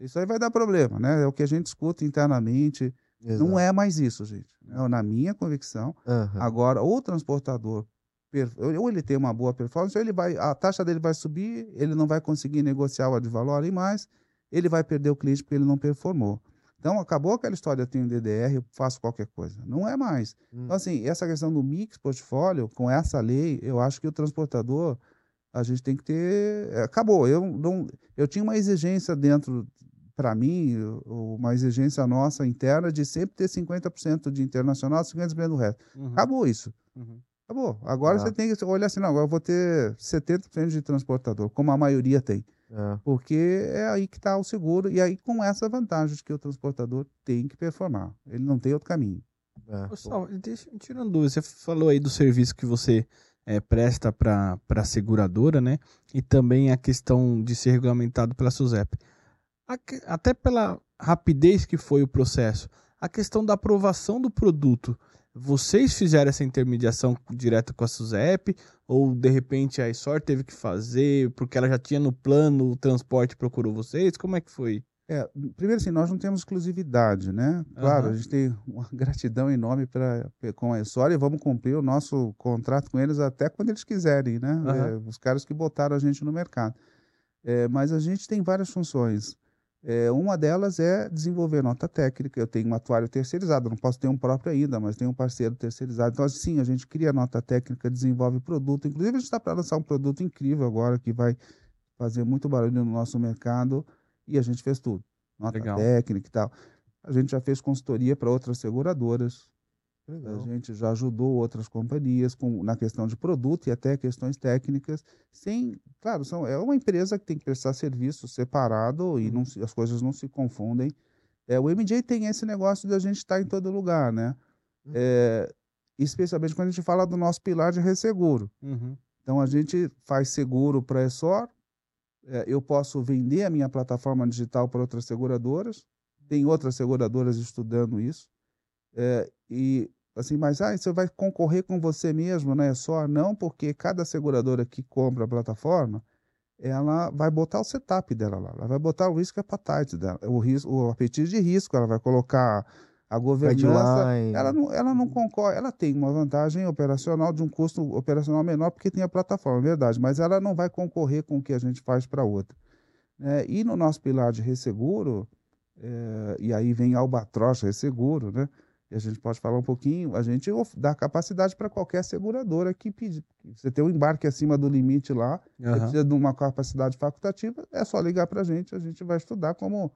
isso aí vai dar problema, né? É o que a gente escuta internamente. Exato. Não é mais isso, gente. Na minha convicção. Uhum. Agora, o transportador ou ele tem uma boa performance, ou ele vai, a taxa dele vai subir, ele não vai conseguir negociar o ad valorem mais, ele vai perder o cliente porque ele não performou. Então, acabou aquela história, eu tenho DDR, eu faço qualquer coisa. Não é mais. Hum. Então, assim, essa questão do mix portfólio, com essa lei, eu acho que o transportador, a gente tem que ter... É, acabou. Eu, não, eu tinha uma exigência dentro, para mim, uma exigência nossa interna de sempre ter 50% de internacional, 50% do resto. Uhum. Acabou isso. Uhum. Acabou. Agora ah. você tem que olhar assim, não, agora eu vou ter 70% de transportador, como a maioria tem. É. Porque é aí que está o seguro, e aí com essa vantagem de que o transportador tem que performar. Ele não tem outro caminho.
É. Pessoal, deixa, tirando dúvida, você falou aí do serviço que você é, presta para a seguradora, né? E também a questão de ser regulamentado pela SUSEP. Até pela rapidez que foi o processo, a questão da aprovação do produto vocês fizeram essa intermediação direta com a SUSEP ou de repente a ISOR teve que fazer porque ela já tinha no plano o transporte procurou vocês? Como é que foi?
É, primeiro assim, nós não temos exclusividade, né? Claro, uhum. a gente tem uma gratidão enorme pra, com a ISOR e vamos cumprir o nosso contrato com eles até quando eles quiserem, né? Uhum. É, os caras que botaram a gente no mercado. É, mas a gente tem várias funções. É, uma delas é desenvolver nota técnica. Eu tenho um atuário terceirizado, não posso ter um próprio ainda, mas tenho um parceiro terceirizado. Então, assim, a gente cria nota técnica, desenvolve produto. Inclusive, a gente está para lançar um produto incrível agora que vai fazer muito barulho no nosso mercado e a gente fez tudo. Nota Legal. técnica e tal. A gente já fez consultoria para outras seguradoras. Legal. A gente já ajudou outras companhias com, na questão de produto e até questões técnicas, sem, claro, são, é uma empresa que tem que prestar serviço separado e não, uhum. as coisas não se confundem. É, o MJ tem esse negócio de a gente estar em todo lugar, né? Uhum. É, especialmente quando a gente fala do nosso pilar de resseguro. Uhum. Então a gente faz seguro para a ESOR, é, eu posso vender a minha plataforma digital para outras seguradoras, tem outras seguradoras estudando isso. É, e assim, mas ah, você vai concorrer com você mesmo, né? Só não, porque cada seguradora que compra a plataforma, ela vai botar o setup dela lá, ela vai botar o risco appetite dela, o, risco, o apetite de risco, ela vai colocar a governança, ela não, ela não concorre, ela tem uma vantagem operacional de um custo operacional menor porque tem a plataforma, é verdade, mas ela não vai concorrer com o que a gente faz para outra. É, e no nosso pilar de resseguro, é, e aí vem Albatroz Resseguro, né? E a gente pode falar um pouquinho, a gente dá capacidade para qualquer seguradora que pedir. Você tem um embarque acima do limite lá, uhum. você precisa de uma capacidade facultativa, é só ligar para a gente, a gente vai estudar como.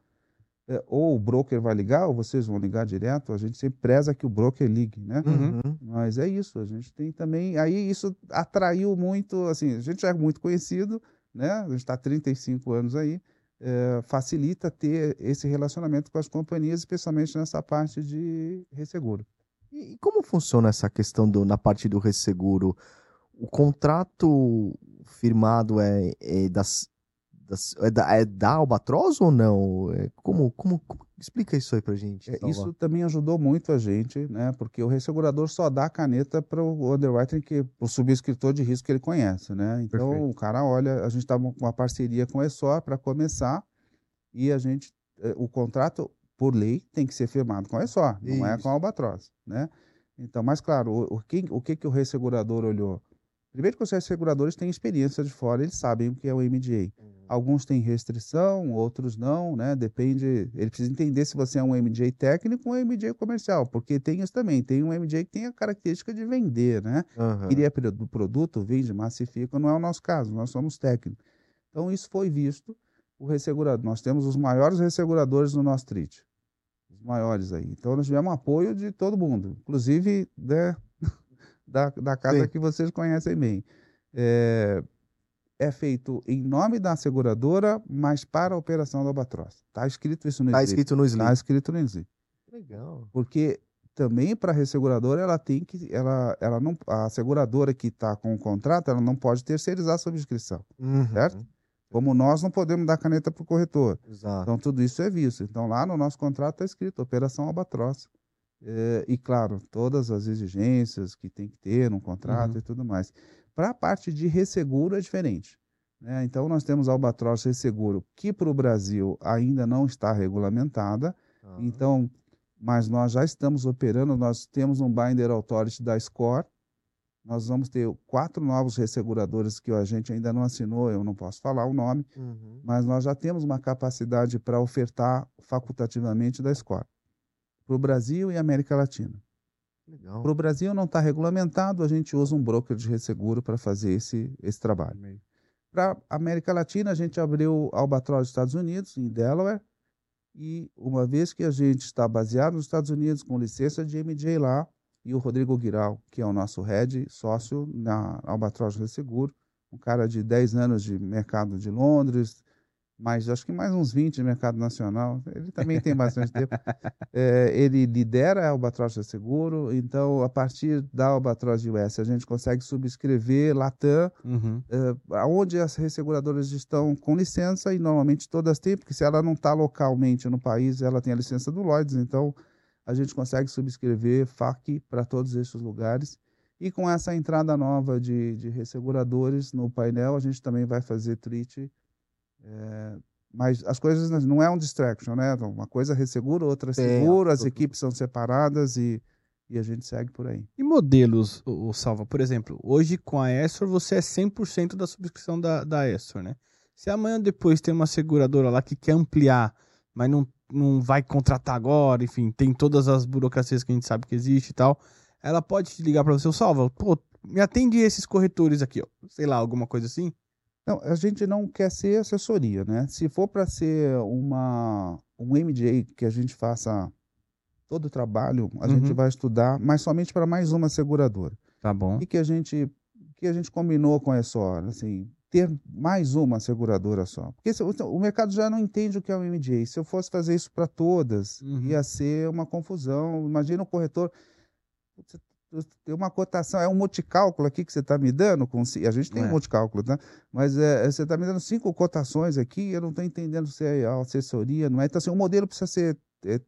É, ou o broker vai ligar, ou vocês vão ligar direto, a gente sempre preza que o broker ligue, né? Uhum. Mas é isso, a gente tem também. Aí isso atraiu muito, assim, a gente já é muito conhecido, né? A gente está há 35 anos aí é, facilita ter esse relacionamento com as companhias, especialmente nessa parte de resseguro.
E, como funciona essa questão do, na parte do resseguro? O contrato firmado é, é das, das, é, da, é da Albatroz ou não? É, como, como, como, Explica isso aí pra gente.
É, isso também ajudou muito a gente, né? Porque o ressegurador só dá a caneta para o underwriter, que, o subscritor de risco que ele conhece, né? Então Perfeito. o cara olha, a gente está com uma parceria com a ESOR para começar e a gente, eh, o contrato, por lei, tem que ser firmado com a ESOR, não é com a Albatroz, né? Então, mas claro, o, o, que, o que, que o ressegurador olhou? Primeiro que os resseguradores têm experiência de fora, eles sabem o que é o MGA. Uhum. Alguns têm restrição, outros não, né? Depende. Ele precisa entender se você é um MJ técnico ou um MJ comercial, porque tem isso também. Tem um MJ que tem a característica de vender, né? Uhum. Queria do produto, vende, massifica, não é o nosso caso, nós somos técnicos. Então, isso foi visto. O ressegurador, nós temos os maiores resseguradores no nosso TRIT. Os maiores aí. Então, nós tivemos apoio de todo mundo, inclusive né, da, da casa Sim. que vocês conhecem bem. É, é, feito em nome da seguradora, mas para a operação do Albatroz. Está escrito isso no
Está escrito no Está
escrito no SLIP. Legal. Porque também para a resseguradora ela tem que ela, ela não a seguradora que está com o contrato ela não pode terceirizar a subscrição uhum. certo como nós não podemos dar caneta para o corretor Exato. então tudo isso é visto então lá no nosso contrato está escrito operação albatroz é, e, claro, todas as exigências que tem que ter no contrato uhum. e tudo mais. Para a parte de resseguro é diferente. Né? Então, nós temos a Albatroz Resseguro, que para o Brasil ainda não está regulamentada. Uhum. Então, mas nós já estamos operando, nós temos um Binder Authority da SCORE, nós vamos ter quatro novos resseguradores que a gente ainda não assinou, eu não posso falar o nome, uhum. mas nós já temos uma capacidade para ofertar facultativamente da SCORE para o Brasil e América Latina. Para o Brasil não está regulamentado, a gente usa um broker de resseguro para fazer esse, esse trabalho. Para América Latina, a gente abriu Albatroz nos Estados Unidos, em Delaware, e uma vez que a gente está baseado nos Estados Unidos, com licença de MJ lá, e o Rodrigo Guiral, que é o nosso head, sócio na Albatroz Resseguro, um cara de 10 anos de mercado de Londres, mas acho que mais uns 20 no mercado nacional. Ele também tem bastante tempo. É, ele lidera a Albatroz de Seguro, então a partir da Albatroz US a gente consegue subscrever Latam, uhum. é, onde as resseguradoras estão com licença, e normalmente todas têm, porque se ela não está localmente no país, ela tem a licença do Lloyds, então a gente consegue subscrever FAC para todos esses lugares. E com essa entrada nova de, de resseguradores no painel, a gente também vai fazer treat é, mas as coisas não é um distraction, né? Uma coisa ressegura, outra é seguro, as equipes são separadas e, e a gente segue por aí.
E modelos, o, Salva, por exemplo, hoje com a Essor você é 100% da subscrição da, da Essor, né? Se amanhã depois tem uma seguradora lá que quer ampliar, mas não, não vai contratar agora, enfim, tem todas as burocracias que a gente sabe que existe e tal, ela pode te ligar para você, Salva, pô, me atende esses corretores aqui, ó, sei lá, alguma coisa assim?
Não, a gente não quer ser assessoria, né? Se for para ser uma um MJ que a gente faça todo o trabalho a uhum. gente vai estudar, mas somente para mais uma seguradora.
Tá bom.
E que a gente que a gente combinou com a ESOR, assim, ter mais uma seguradora só. Porque se, o mercado já não entende o que é o MJ. Se eu fosse fazer isso para todas, uhum. ia ser uma confusão. Imagina um corretor tem uma cotação, é um multicálculo aqui que você está me dando, com, a gente tem é. um multicálculo, tá? mas é, é você está me dando cinco cotações aqui, eu não estou entendendo se é assessoria, não é? Então, assim, o modelo precisa ser é,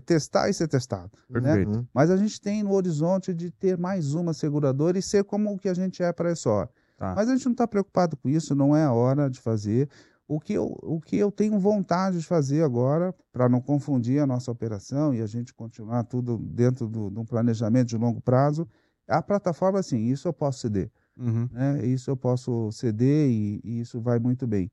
testar e ser testado. Né? Uhum. Mas a gente tem no horizonte de ter mais uma seguradora e ser como o que a gente é para a só. Tá. Mas a gente não está preocupado com isso, não é a hora de fazer. O que eu, o que eu tenho vontade de fazer agora, para não confundir a nossa operação e a gente continuar tudo dentro do, de um planejamento de longo prazo, a plataforma, assim, isso eu posso ceder. Uhum. Né? Isso eu posso ceder e, e isso vai muito bem.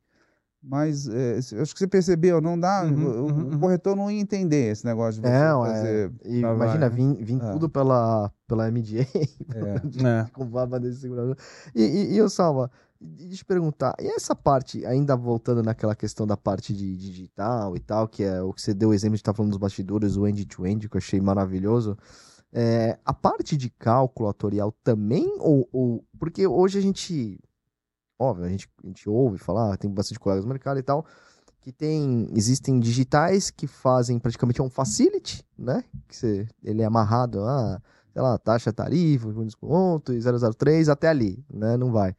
Mas é, acho que você percebeu, não dá. Uhum, o, uhum, o, uhum. corretor não ia entender esse negócio de você
não, é, fazer. É, imagina, vir, vir ah. tudo pela, pela MDA, é. com baba desse segurador. E, e, e eu, Salva, eu te perguntar, e essa parte, ainda voltando naquela questão da parte de, de digital e tal, que é o que você deu o exemplo de estar falando dos bastidores, o end-to-end, -end, que eu achei maravilhoso. É, a parte de cálculo atorial também, ou, ou, porque hoje a gente óbvio, a gente, a gente ouve falar, tem bastante colegas no mercado e tal, que tem, existem digitais que fazem praticamente um facility, né? Que você, ele é amarrado a, sei lá, taxa tarifa, desconto, 003 até ali, né? Não vai.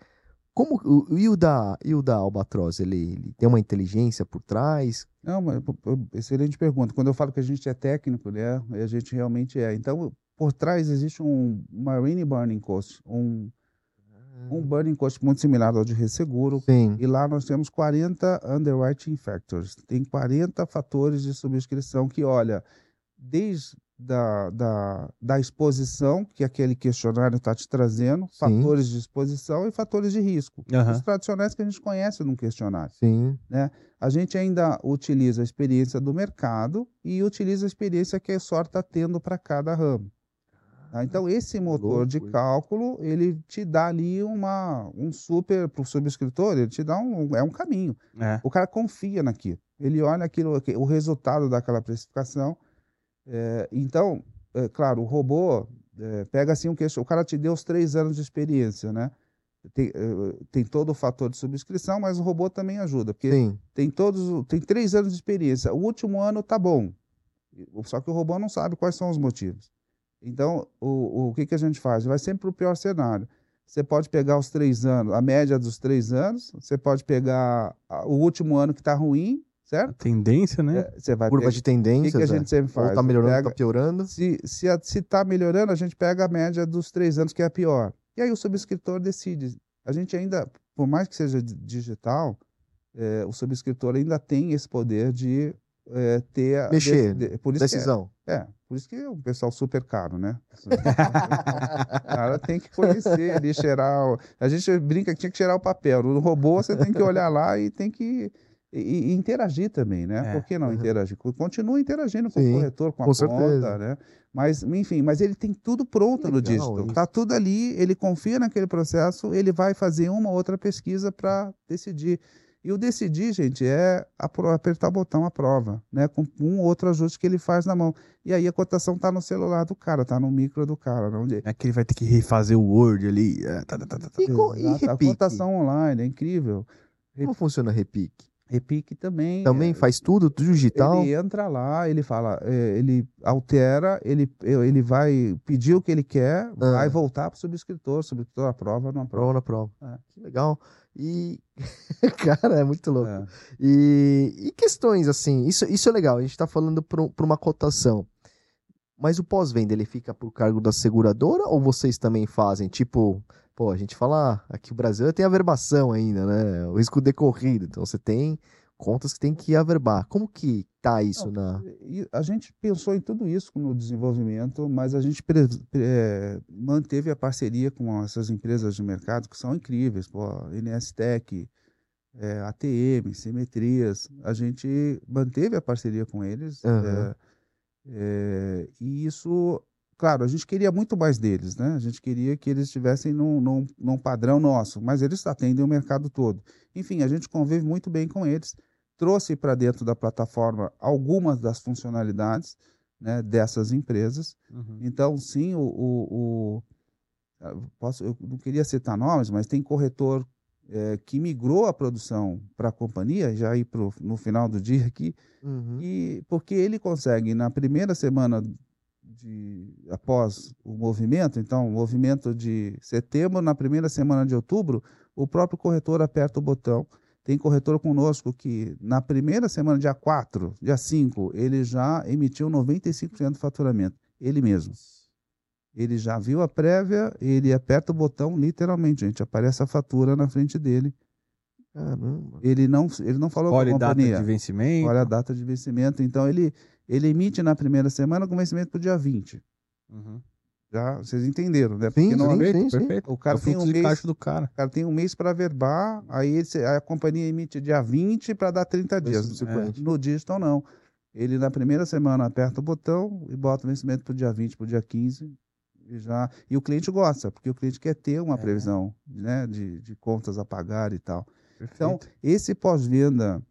Como o, e o da e o da Albatroz, ele, ele tem uma inteligência por trás?
Não, mas excelente pergunta. Quando eu falo que a gente é técnico, né, a gente realmente é. Então, por trás existe um Marine Burning Cost, um um burning cost muito similar ao de resseguro. Sim. E lá nós temos 40 underwriting factors. Tem 40 fatores de subscrição que, olha, desde da, da, da exposição que aquele questionário está te trazendo, Sim. fatores de exposição e fatores de risco. Uhum. Os tradicionais que a gente conhece num questionário. Sim. Né? A gente ainda utiliza a experiência do mercado e utiliza a experiência que a SOR está tendo para cada ramo. Tá? Então, esse motor de cálculo, ele te dá ali uma, um super, para o subscritor, ele te dá um, é um caminho. É. O cara confia naquilo. Ele olha aquilo, o resultado daquela precificação. É, então, é, claro, o robô é, pega assim um queixo, o cara te deu os três anos de experiência, né? Tem, é, tem, todo o fator de subscrição, mas o robô também ajuda, porque Sim. tem todos, tem três anos de experiência. O último ano tá bom, só que o robô não sabe quais são os motivos. Então, o, o que, que a gente faz? Vai sempre para o pior cenário. Você pode pegar os três anos, a média dos três anos, você pode pegar o último ano que está ruim, certo? A
tendência, né?
É, você vai Curva pegar... de tendência. O
que, que, a gente sempre faz? Ou
está melhorando, está piorando.
Se está se, se tá melhorando, a gente pega a média dos três anos, que é a pior. E aí o subscritor decide. A gente ainda, por mais que seja digital, é, o subscritor ainda tem esse poder de é, ter...
Mexer, de, de, por isso decisão.
É, é, por isso que é um pessoal super caro, né? o cara tem que conhecer ali, cheirar. A gente brinca que tinha que cheirar o papel. No robô você tem que olhar lá e tem que. E, e interagir também, né? É. Por que não uhum. interagir? Continua interagindo com Sim, o corretor, com a com conta, certeza. né? Mas, enfim, mas ele tem tudo pronto no digital. Está tudo ali, ele confia naquele processo, ele vai fazer uma outra pesquisa para decidir. E o decidir, gente, é apertar o botão aprova, né? Com um ou outro ajuste que ele faz na mão. E aí a cotação tá no celular do cara, tá no micro do cara. Não...
É que ele vai ter que refazer o Word ali. É, tá, tá, tá, tá.
E, e
a cotação online, é incrível.
Como funciona a Repique?
Repique também.
Também é, faz tudo, tudo digital?
Ele entra lá, ele fala, é, ele altera, ele, ele vai pedir o que ele quer, ah. vai voltar para o subscritor, o subscritor aprova não aprova.
Prova, aprova. É. Que legal. E, cara, é muito louco. É. E, e, questões assim, isso, isso é legal, a gente está falando para uma cotação. Mas o pós-venda, ele fica por cargo da seguradora ou vocês também fazem? Tipo, pô, a gente fala, aqui o Brasil tem averbação ainda, né? O risco decorrido. Então você tem contas que tem que averbar. Como que tá isso Não, na.
A gente pensou em tudo isso no desenvolvimento, mas a gente é, manteve a parceria com essas empresas de mercado que são incríveis, pô, NSTEC, é, ATM, Simetrias. A gente manteve a parceria com eles. Uhum. É, e isso claro, a gente queria muito mais deles, né? A gente queria que eles estivessem num, num, num, padrão nosso, mas eles atendem o mercado todo. Enfim, a gente convive muito bem com eles, trouxe para dentro da plataforma algumas das funcionalidades, né, dessas empresas. Uhum. Então, sim, o, o, o, posso, eu não queria citar nomes, mas tem corretor é, que migrou a produção para a companhia, já ir pro, no final do dia aqui, uhum. e porque ele consegue, na primeira semana de, após o movimento, então, o movimento de setembro, na primeira semana de outubro, o próprio corretor aperta o botão. Tem corretor conosco que, na primeira semana, dia 4, dia 5, ele já emitiu 95% do faturamento, ele mesmo. Ele já viu a prévia, ele aperta o botão, literalmente, gente. Aparece a fatura na frente dele. Caramba. Ele não, ele não falou
Olha com a companhia. data de vencimento.
Olha a data de vencimento. Então, ele, ele emite na primeira semana com vencimento para o dia 20. Uhum. Já, vocês entenderam, né?
Porque sim, não, sim, sim, perfeito.
O cara é o tem um mês, do cara. O cara tem um mês para verbar, aí ele, a companhia emite dia 20 para dar 30 dias. É. No digital, não. Ele, na primeira semana, aperta o botão e bota o vencimento para o dia 20, para o dia 15 e já e o cliente gosta porque o cliente quer ter uma é. previsão né de, de contas a pagar e tal Perfeito. então esse pós-venda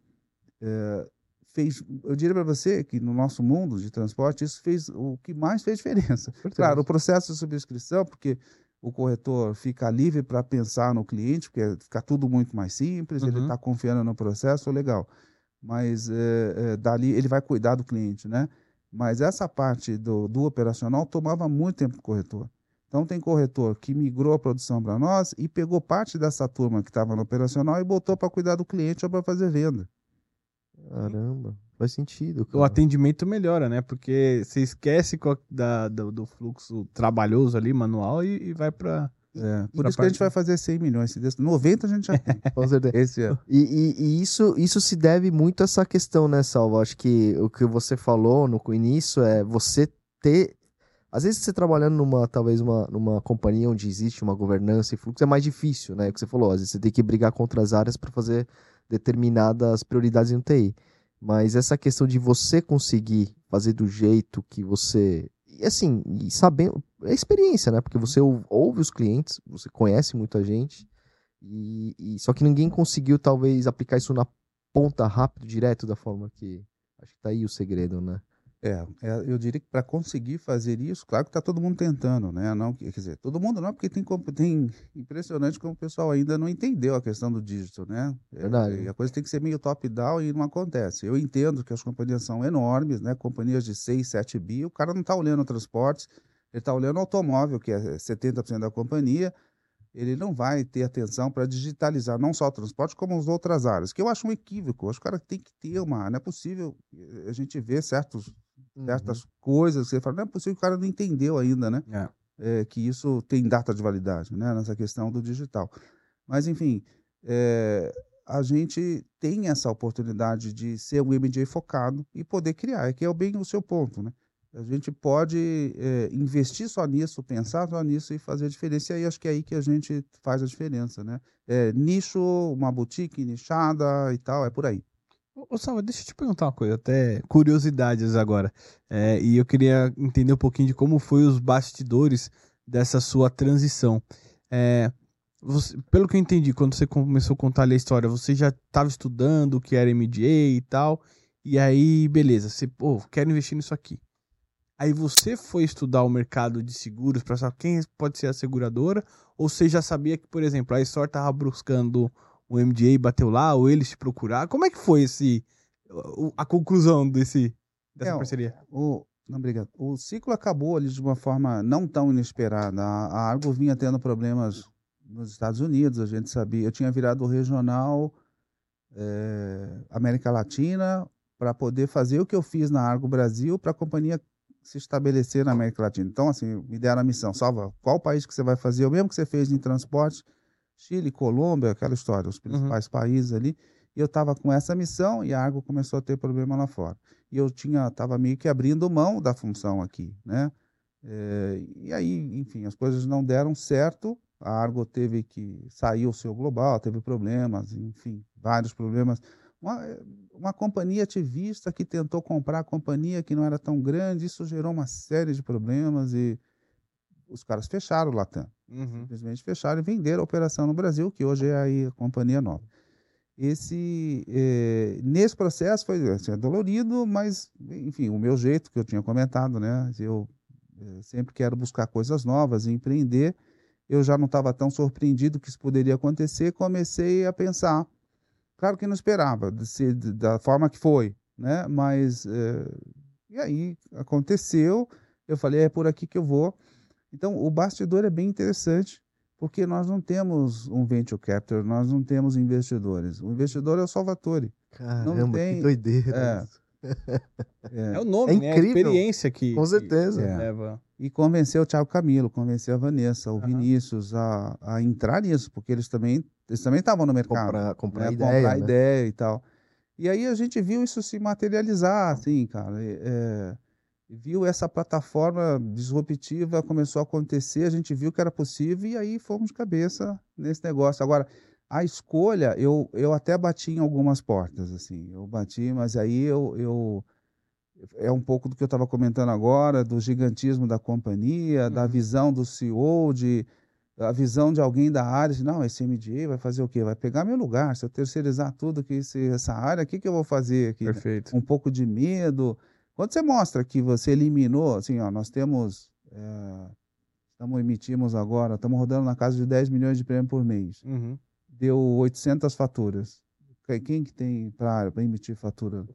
é, fez eu diria para você que no nosso mundo de transporte isso fez o que mais fez diferença claro o processo de subscrição porque o corretor fica livre para pensar no cliente porque fica tudo muito mais simples uhum. ele está confiando no processo legal mas é, é, dali ele vai cuidar do cliente né mas essa parte do, do operacional tomava muito tempo do corretor. Então tem corretor que migrou a produção para nós e pegou parte dessa turma que estava no operacional e botou para cuidar do cliente ou para fazer venda.
Caramba, faz sentido.
Cara. O atendimento melhora, né? Porque você esquece da, do, do fluxo trabalhoso ali, manual, e, e vai para
é, por isso que a gente vai fazer 100 milhões. 90 a gente já tem.
Com certeza. Esse é. E, e, e, isso, isso se deve muito a essa questão, né, Salvo? Acho que o que você falou no início é você ter. Às vezes você trabalhando numa, talvez, uma, numa companhia onde existe uma governança e fluxo, é mais difícil, né? O que você falou, às vezes você tem que brigar contra as áreas para fazer determinadas prioridades em TI. Mas essa questão de você conseguir fazer do jeito que você e assim, e sabendo, é experiência, né? Porque você ouve os clientes, você conhece muita gente, e, e, só que ninguém conseguiu talvez aplicar isso na ponta rápido, direto da forma que. Acho que tá aí o segredo, né?
É, é, eu diria que para conseguir fazer isso, claro que está todo mundo tentando, né? Não, quer dizer, todo mundo não, porque tem, tem impressionante como o pessoal ainda não entendeu a questão do dígito, né?
É, Verdade.
É, a coisa tem que ser meio top-down e não acontece. Eu entendo que as companhias são enormes, né? Companhias de 6, 7 bi, o cara não está olhando transportes, ele está olhando automóvel, que é 70% da companhia, ele não vai ter atenção para digitalizar não só o transporte, como as outras áreas, que eu acho um equívoco. Acho que o cara tem que ter uma. Não é possível eh, a gente ver certos certas uhum. coisas que você fala, não é possível que o cara não entendeu ainda, né? É. É, que isso tem data de validade, né? Nessa questão do digital. Mas, enfim, é, a gente tem essa oportunidade de ser um MJ focado e poder criar, é que é bem o seu ponto, né? A gente pode é, investir só nisso, pensar só nisso e fazer a diferença. E aí acho que é aí que a gente faz a diferença, né? É, nicho, uma boutique nichada e tal, é por aí.
Ô, Salva, deixa eu te perguntar uma coisa, até curiosidades agora. É, e eu queria entender um pouquinho de como foi os bastidores dessa sua transição. É, você, pelo que eu entendi, quando você começou a contar ali a história, você já estava estudando o que era MDA e tal, e aí, beleza, você, pô, quero investir nisso aqui. Aí você foi estudar o mercado de seguros para saber quem pode ser a seguradora, ou você já sabia que, por exemplo, a História estava buscando o MDA bateu lá, ou eles te procuraram? Como é que foi esse a conclusão desse dessa é, parceria?
O, não, obrigado. O ciclo acabou ali de uma forma não tão inesperada. A, a Argo vinha tendo problemas nos Estados Unidos, a gente sabia. Eu tinha virado regional é, América Latina para poder fazer o que eu fiz na Argo Brasil para a companhia se estabelecer na América Latina. Então, assim, me deram a missão, salva qual país que você vai fazer, o mesmo que você fez em transporte, Chile, Colômbia, aquela história, os principais uhum. países ali. E eu estava com essa missão e a Argo começou a ter problema lá fora. E eu tinha, estava meio que abrindo mão da função aqui, né? É, e aí, enfim, as coisas não deram certo. A Argo teve que sair o seu global, teve problemas, enfim, vários problemas. Uma, uma companhia ativista que tentou comprar a companhia que não era tão grande, isso gerou uma série de problemas e os caras fecharam o Latam. Uhum. Simplesmente fecharam e venderam a operação no Brasil, que hoje é aí a companhia nova. esse é, nesse processo foi assim, é dolorido, mas enfim, o meu jeito que eu tinha comentado, né? Eu é, sempre quero buscar coisas novas e empreender. Eu já não estava tão surpreendido que isso poderia acontecer, comecei a pensar. Claro que não esperava de ser, de, da forma que foi, né? Mas é, e aí aconteceu. Eu falei é por aqui que eu vou. Então o bastidor é bem interessante porque nós não temos um venture capital, nós não temos investidores. O investidor é o Salvatore.
Caramba, não tem, que doideira.
É, é. é o nome, é né? incrível. a experiência que.
Com certeza.
Que leva.
E convencer o Thiago Camilo, convencer a Vanessa, o uhum. Vinícius a, a entrar nisso, porque eles também eles também estavam no mercado.
Comprar, comprar né? ideia. Comprar
né? ideia e tal. E aí a gente viu isso se materializar, assim, cara. É, viu essa plataforma disruptiva começou a acontecer, a gente viu que era possível e aí fomos de cabeça nesse negócio. Agora, a escolha, eu, eu até bati em algumas portas, assim, eu bati, mas aí eu, eu é um pouco do que eu estava comentando agora, do gigantismo da companhia, uhum. da visão do CEO, de a visão de alguém da área, de, não, esse MDA vai fazer o quê? Vai pegar meu lugar, se eu terceirizar tudo que esse, essa área, o que, que eu vou fazer aqui?
Perfeito.
Um pouco de medo, quando você mostra que você eliminou, assim, ó, nós temos, é, estamos emitimos agora, estamos rodando na casa de 10 milhões de prêmio por mês.
Uhum.
Deu 800 faturas. Quem que tem para emitir fatura?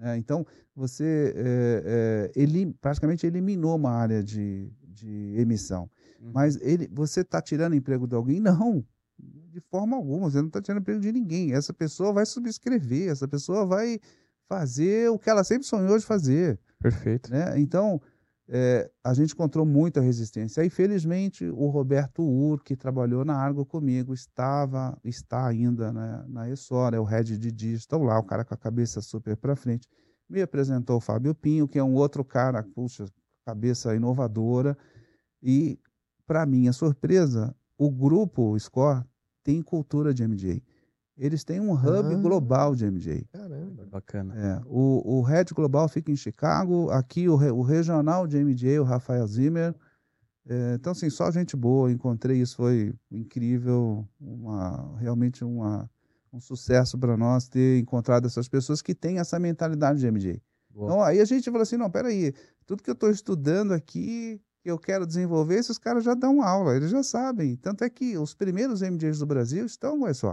É, então, você é, é, elim, praticamente eliminou uma área de, de emissão. Uhum. Mas ele, você está tirando emprego de alguém? Não, de forma alguma. Você não está tirando emprego de ninguém. Essa pessoa vai subscrever, essa pessoa vai fazer o que ela sempre sonhou de fazer.
Perfeito.
Né? Então, é, a gente encontrou muita resistência. Aí, felizmente, o Roberto Ur, que trabalhou na Argo comigo, estava, está ainda né, na Essora, é o head de digital lá, o cara com a cabeça super para frente. Me apresentou o Fábio Pinho, que é um outro cara, puxa, cabeça inovadora. E, para minha surpresa, o grupo Score tem cultura de MJ. Eles têm um hub ah, global de MJ.
Caramba.
Bacana.
É, o, o Head Global fica em Chicago, aqui o, o regional de MJ, o Rafael Zimmer. É, então, assim, só gente boa, encontrei isso, foi incrível, uma, realmente uma, um sucesso para nós ter encontrado essas pessoas que têm essa mentalidade de MJ. Boa. Então, aí a gente falou assim, não, peraí, tudo que eu estou estudando aqui, que eu quero desenvolver, esses caras já dão aula, eles já sabem. Tanto é que os primeiros MJs do Brasil estão com isso.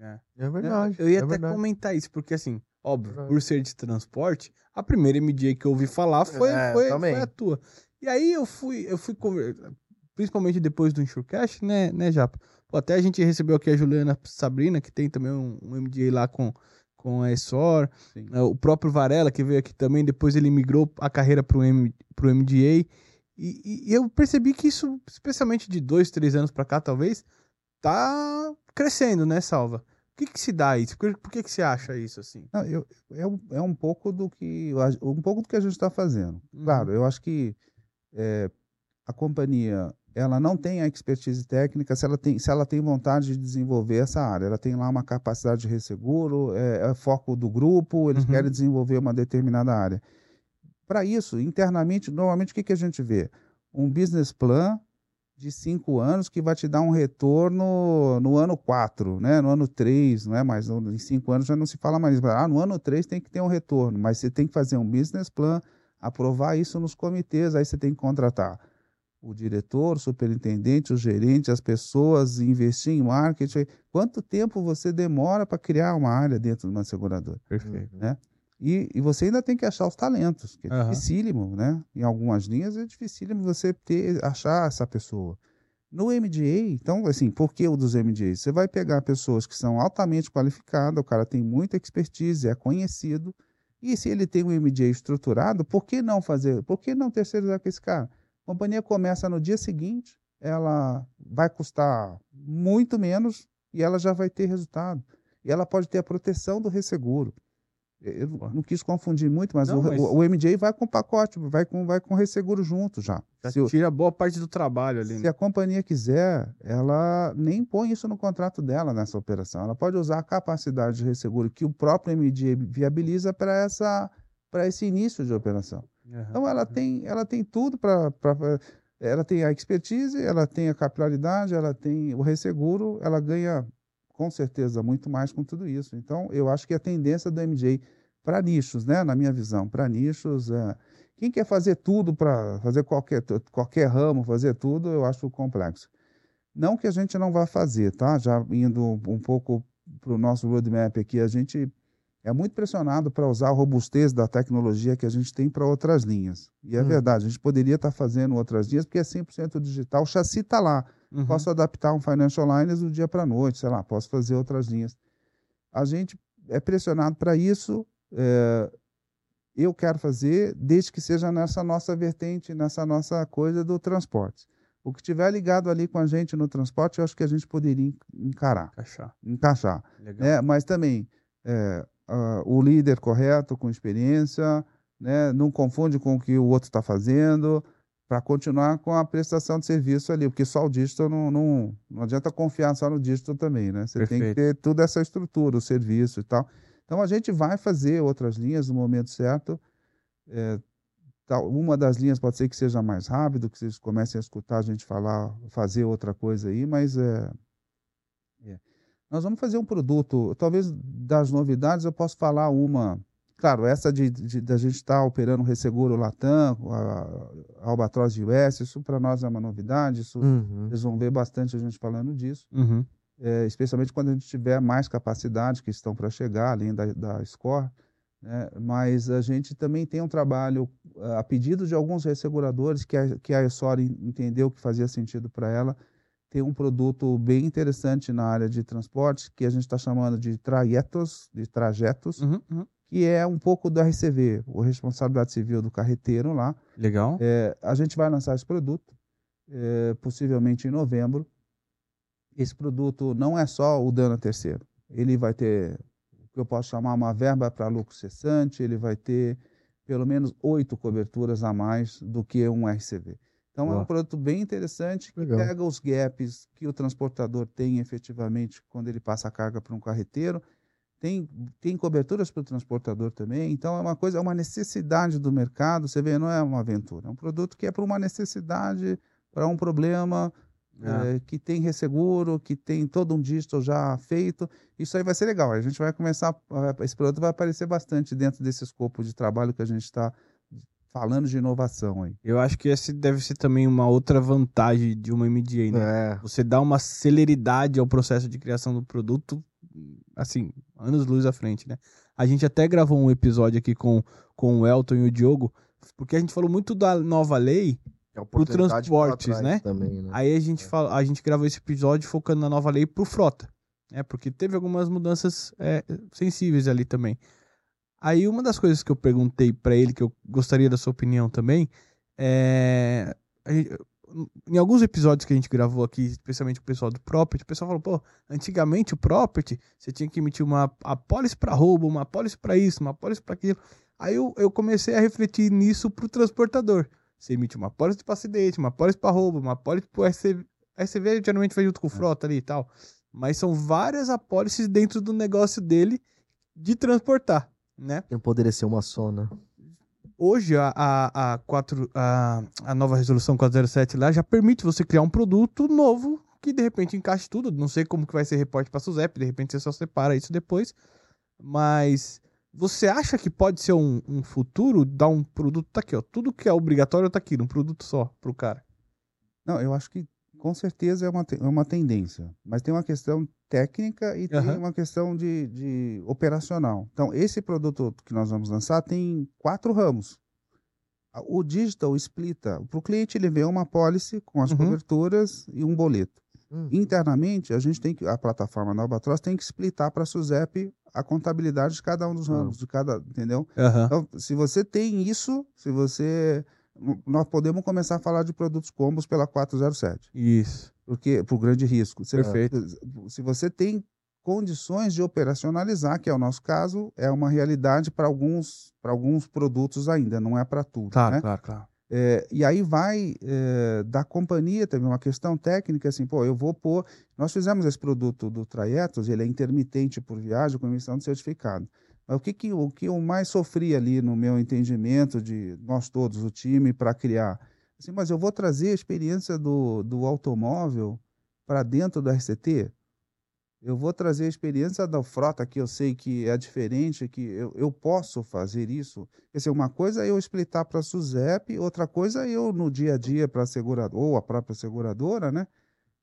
É, é verdade. Eu ia
é
até
verdade.
comentar isso, porque assim, óbvio, é por ser de transporte, a primeira MDA que eu ouvi falar foi, é, foi, foi, a tua. E aí eu fui, eu fui conversar, principalmente depois do Insurecast, né, né, Japa? Pô, até a gente recebeu aqui a Juliana Sabrina, que tem também um, um MDA lá com, com a ESOR. É, o próprio Varela, que veio aqui também, depois ele migrou a carreira para o MDA. E, e, e, eu percebi que isso, especialmente de dois, três anos para cá, talvez, tá crescendo, né, Salva? O que, que se dá isso? Por, por que, que você acha isso assim?
Não, eu, é, um, é um pouco do que um pouco do que a gente está fazendo. Uhum. Claro, eu acho que é, a companhia ela não tem a expertise técnica se ela tem, se ela tem vontade de desenvolver essa área. Ela tem lá uma capacidade de resseguro, é, é foco do grupo, eles uhum. querem desenvolver uma determinada área. Para isso, internamente, normalmente o que, que a gente vê? Um business plan de cinco anos que vai te dar um retorno no ano quatro, né? no ano três, não é mais, em cinco anos já não se fala mais. Ah, no ano três tem que ter um retorno, mas você tem que fazer um business plan, aprovar isso nos comitês, aí você tem que contratar o diretor, o superintendente, o gerente, as pessoas, investir em marketing. Quanto tempo você demora para criar uma área dentro de uma seguradora?
Perfeito.
Né? E, e, você ainda tem que achar os talentos, que é uhum. dificílimo, né? Em algumas linhas é dificílimo você ter, achar essa pessoa. No MDA, então, assim, por que o dos MDAs? Você vai pegar pessoas que são altamente qualificadas, o cara tem muita expertise, é conhecido, e se ele tem um MDA estruturado, por que não fazer? Por que não terceirizar com esse cara? A companhia começa no dia seguinte, ela vai custar muito menos e ela já vai ter resultado. E ela pode ter a proteção do resseguro. Eu não quis confundir muito, mas, não, o, mas... o, MJ vai com pacote, vai com, vai com resseguro junto já.
já se tira boa parte do trabalho ali.
Se
né?
a companhia quiser, ela nem põe isso no contrato dela nessa operação. Ela pode usar a capacidade de resseguro que o próprio MJ viabiliza para essa para esse início de operação. Uhum. Então ela tem ela tem tudo para ela tem a expertise, ela tem a capilaridade, ela tem o resseguro, ela ganha com certeza muito mais com tudo isso. Então, eu acho que a tendência do MJ para nichos, né, na minha visão, para nichos, é, quem quer fazer tudo para fazer qualquer, qualquer ramo, fazer tudo, eu acho complexo. Não que a gente não vá fazer, tá? Já indo um pouco para o nosso roadmap aqui, a gente é muito pressionado para usar a robustez da tecnologia que a gente tem para outras linhas. E é hum. verdade, a gente poderia estar tá fazendo outras linhas, porque é 100% digital, o chassi está lá. Uhum. Posso adaptar um Financial Lines do dia para a noite, sei lá, posso fazer outras linhas. A gente é pressionado para isso. É, eu quero fazer, desde que seja nessa nossa vertente, nessa nossa coisa do transporte. O que tiver ligado ali com a gente no transporte, eu acho que a gente poderia encarar.
Encaixar.
Encaixar. Legal. É, mas também, é, uh, o líder correto, com experiência, né? não confunde com o que o outro está fazendo, para continuar com a prestação de serviço ali, porque só o digital não, não, não adianta confiar só no digital também, né? Você Perfeito. tem que ter toda essa estrutura, o serviço e tal. Então a gente vai fazer outras linhas no momento certo. É, tal, uma das linhas pode ser que seja mais rápido, que vocês comecem a escutar a gente falar, fazer outra coisa aí, mas é, é nós vamos fazer um produto, talvez das novidades eu posso falar uma. Claro, essa de, de, de a gente estar tá operando o Resseguro Latam, a, a Albatroz de US, isso para nós é uma novidade, isso, uhum. vocês vão ver bastante a gente falando disso. Uhum. É, especialmente quando a gente tiver mais capacidade que estão para chegar, além da, da SCORE. Né? Mas a gente também tem um trabalho, a pedido de alguns resseguradores, que a, que a ESOR entendeu que fazia sentido para ela, tem um produto bem interessante na área de transporte, que a gente está chamando de trajetos, de trajetos, uhum, uhum. Que é um pouco do RCV, o responsabilidade civil do carreteiro lá.
Legal.
É, a gente vai lançar esse produto, é, possivelmente em novembro. Esse produto não é só o dano a terceiro. Ele vai ter o que eu posso chamar uma verba para lucro cessante, ele vai ter pelo menos oito coberturas a mais do que um RCV. Então, é um produto bem interessante que Legal. pega os gaps que o transportador tem efetivamente quando ele passa a carga para um carreteiro. Tem, tem coberturas para o transportador também. Então, é uma coisa, é uma necessidade do mercado. Você vê, não é uma aventura. É um produto que é para uma necessidade, para um problema é. É, que tem resseguro, que tem todo um digital já feito. Isso aí vai ser legal. A gente vai começar, esse produto vai aparecer bastante dentro desse escopo de trabalho que a gente está falando de inovação aí.
Eu acho que esse deve ser também uma outra vantagem de uma MDA, né? É. Você dá uma celeridade ao processo de criação do produto, assim, anos luz à frente, né? A gente até gravou um episódio aqui com, com o Elton e o Diogo, porque a gente falou muito da nova lei é pro transportes, né? Também, né? Aí a gente, é. fala, a gente gravou esse episódio focando na nova lei pro frota, né? Porque teve algumas mudanças é, sensíveis ali também. Aí uma das coisas que eu perguntei para ele, que eu gostaria da sua opinião também, é. Em alguns episódios que a gente gravou aqui, especialmente o pessoal do Property, o pessoal falou, pô, antigamente o Property, você tinha que emitir uma apólice para roubo, uma apólice para isso, uma apólice para aquilo. Aí eu, eu comecei a refletir nisso pro transportador. Você emite uma apólice para acidente, uma apólice para roubo, uma apólice para RCV. A RCV geralmente vai junto com o é. frota ali e tal. Mas são várias apólices dentro do negócio dele de transportar né?
Não poderia ser uma só, né?
Hoje, a, a, a, 4, a, a nova resolução 407 lá já permite você criar um produto novo que de repente encaixe tudo. Não sei como que vai ser reporte para a SUSEP, de repente você só separa isso depois. Mas você acha que pode ser um, um futuro dar um produto tá aqui, ó. Tudo que é obrigatório tá aqui, num produto só pro cara.
Não, eu acho que com certeza é uma, é uma tendência, mas tem uma questão técnica e uhum. tem uma questão de, de operacional. Então, esse produto que nós vamos lançar tem quatro ramos. O digital splita. Para o cliente, ele vê uma policy com as uhum. coberturas e um boleto. Uhum. Internamente, a gente tem que, a plataforma da Albatross tem que splitar para a SUSEP a contabilidade de cada um dos ramos, de cada, entendeu? Então, se você tem isso, se você nós podemos começar a falar de produtos combos pela 407.
Isso.
Porque por grande risco.
Perfeito.
Se você tem condições de operacionalizar, que é o nosso caso, é uma realidade para alguns, alguns produtos ainda, não é para tudo.
Claro,
né?
claro, claro.
É, e aí vai é, da companhia, teve uma questão técnica, assim, pô, eu vou pôr. Nós fizemos esse produto do Trajetos, ele é intermitente por viagem com emissão de certificado. Mas o que, que, o que eu mais sofri ali no meu entendimento de nós todos, o time, para criar? Assim, mas eu vou trazer a experiência do, do automóvel para dentro do RCT? eu vou trazer a experiência da frota que eu sei que é diferente, que eu, eu posso fazer isso. Quer dizer, uma coisa é eu explicar para a SUSEP, outra coisa é eu no dia a dia para a seguradora, ou a própria seguradora, né?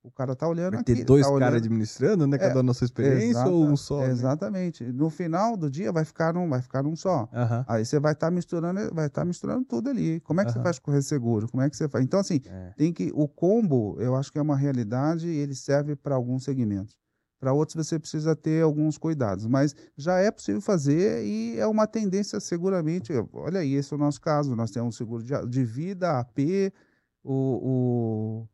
O cara tá olhando
Vai ter
aqui.
dois
tá
caras
olhando...
administrando, né? Cada
É,
sua experiência
Exata-
ou um só? né?
Exatamente. No final do dia vai ficar um, vai ficar um só. Aí você vai estar misturando, vai estar misturando tudo ali. Como é que você faz com o resseguro? Como é que você faz? Então assim,
É.
tem que o combo, eu acho que é uma realidade e ele serve para alguns segmentos. Para outros você precisa ter alguns cuidados, mas já é possível fazer e é uma tendência seguramente. Olha aí, esse é o nosso caso. Nós temos seguro de, de vida, AP, o, o,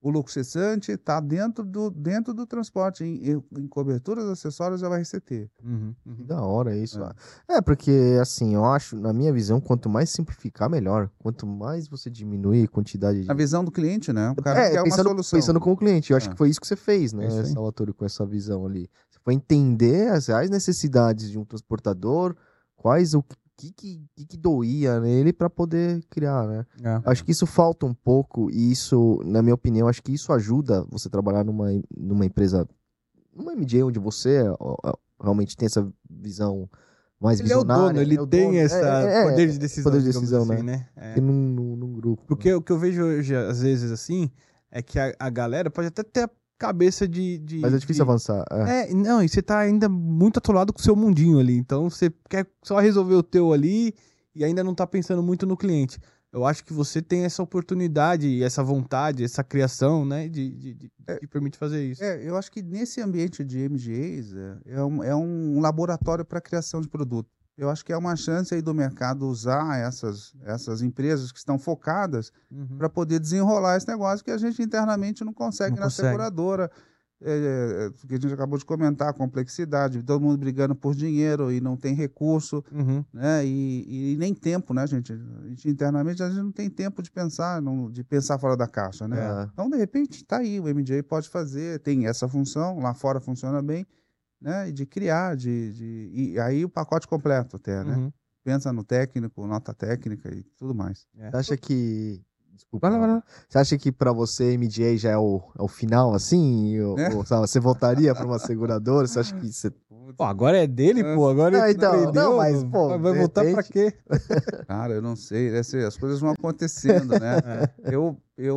o lucro cessante está dentro do, dentro do transporte, em, em- coberturas acessórias da RCT.
Uhum,
Que
uhum.
da hora isso.
É.
É. porque assim, eu acho, na minha visão, quanto mais simplificar, melhor. Quanto mais você diminuir a quantidade de.
A visão do cliente, né? O cara
é,
quer
pensando,
uma solução.
pensando como cliente. Eu acho
É.
que foi isso que você fez, né,
É.
Salvatore, com essa visão ali. Você foi entender as reais necessidades de um transportador, quais o que que, que, doía nele para poder criar, né?
É.
Acho que isso falta um pouco e isso, na minha opinião, acho que isso ajuda você trabalhar numa, numa empresa, numa MJ onde você realmente tem essa visão mais
Ele é o
visionária.
dono, ele
é o
tem
dono.
esse
É, é,
poder
é,
de decisão,
poder de decisão,
assim, né? É.
que num, num, num grupo.
Porque o que eu vejo hoje, às vezes, assim, é que a, a galera pode até ter a cabeça de. de
Mas é difícil
de-
avançar. É.
É, não, e você tá ainda muito atolado com o seu mundinho ali. Então você quer só resolver o teu ali e ainda não tá pensando muito no cliente. Eu acho que você tem essa oportunidade e essa vontade, essa criação, né, de, de, de- que permite fazer isso.
É, eu acho que nesse ambiente de MGAs é, é um, é um laboratório para criação de produto. Eu acho que é uma chance aí do mercado usar essas, essas empresas que estão focadas
Uhum.
para poder desenrolar esse negócio que a gente internamente não consegue
Não
na
consegue.
seguradora. É, é, que a gente acabou de comentar, a complexidade, todo mundo brigando por dinheiro e não tem recurso,
Uhum.
né? E, e nem tempo, né, gente? A gente internamente a gente não tem tempo de pensar, não- de pensar fora da caixa, né?
É.
Então, de repente, tá aí, o MJ pode fazer, tem essa função, lá fora funciona bem, né? E de criar, de, de e aí o pacote completo até, né?
Uhum.
Pensa no técnico, nota técnica e tudo mais.
É.
Você acha que. Desculpa.
Vai lá, vai lá.
Você acha que pra você MDA já é o, é o final, assim? Ou,
É.
ou, sabe, você voltaria pra uma seguradora? Você acha que você.
Pô, agora é dele, pô. Agora
Não,
ele
então,
aprendeu,
não, mas,
vai-
pô,
vai
de
voltar pra
repente-
quê?
Cara, eu não sei, as coisas vão acontecendo, né?
É.
Eu, eu,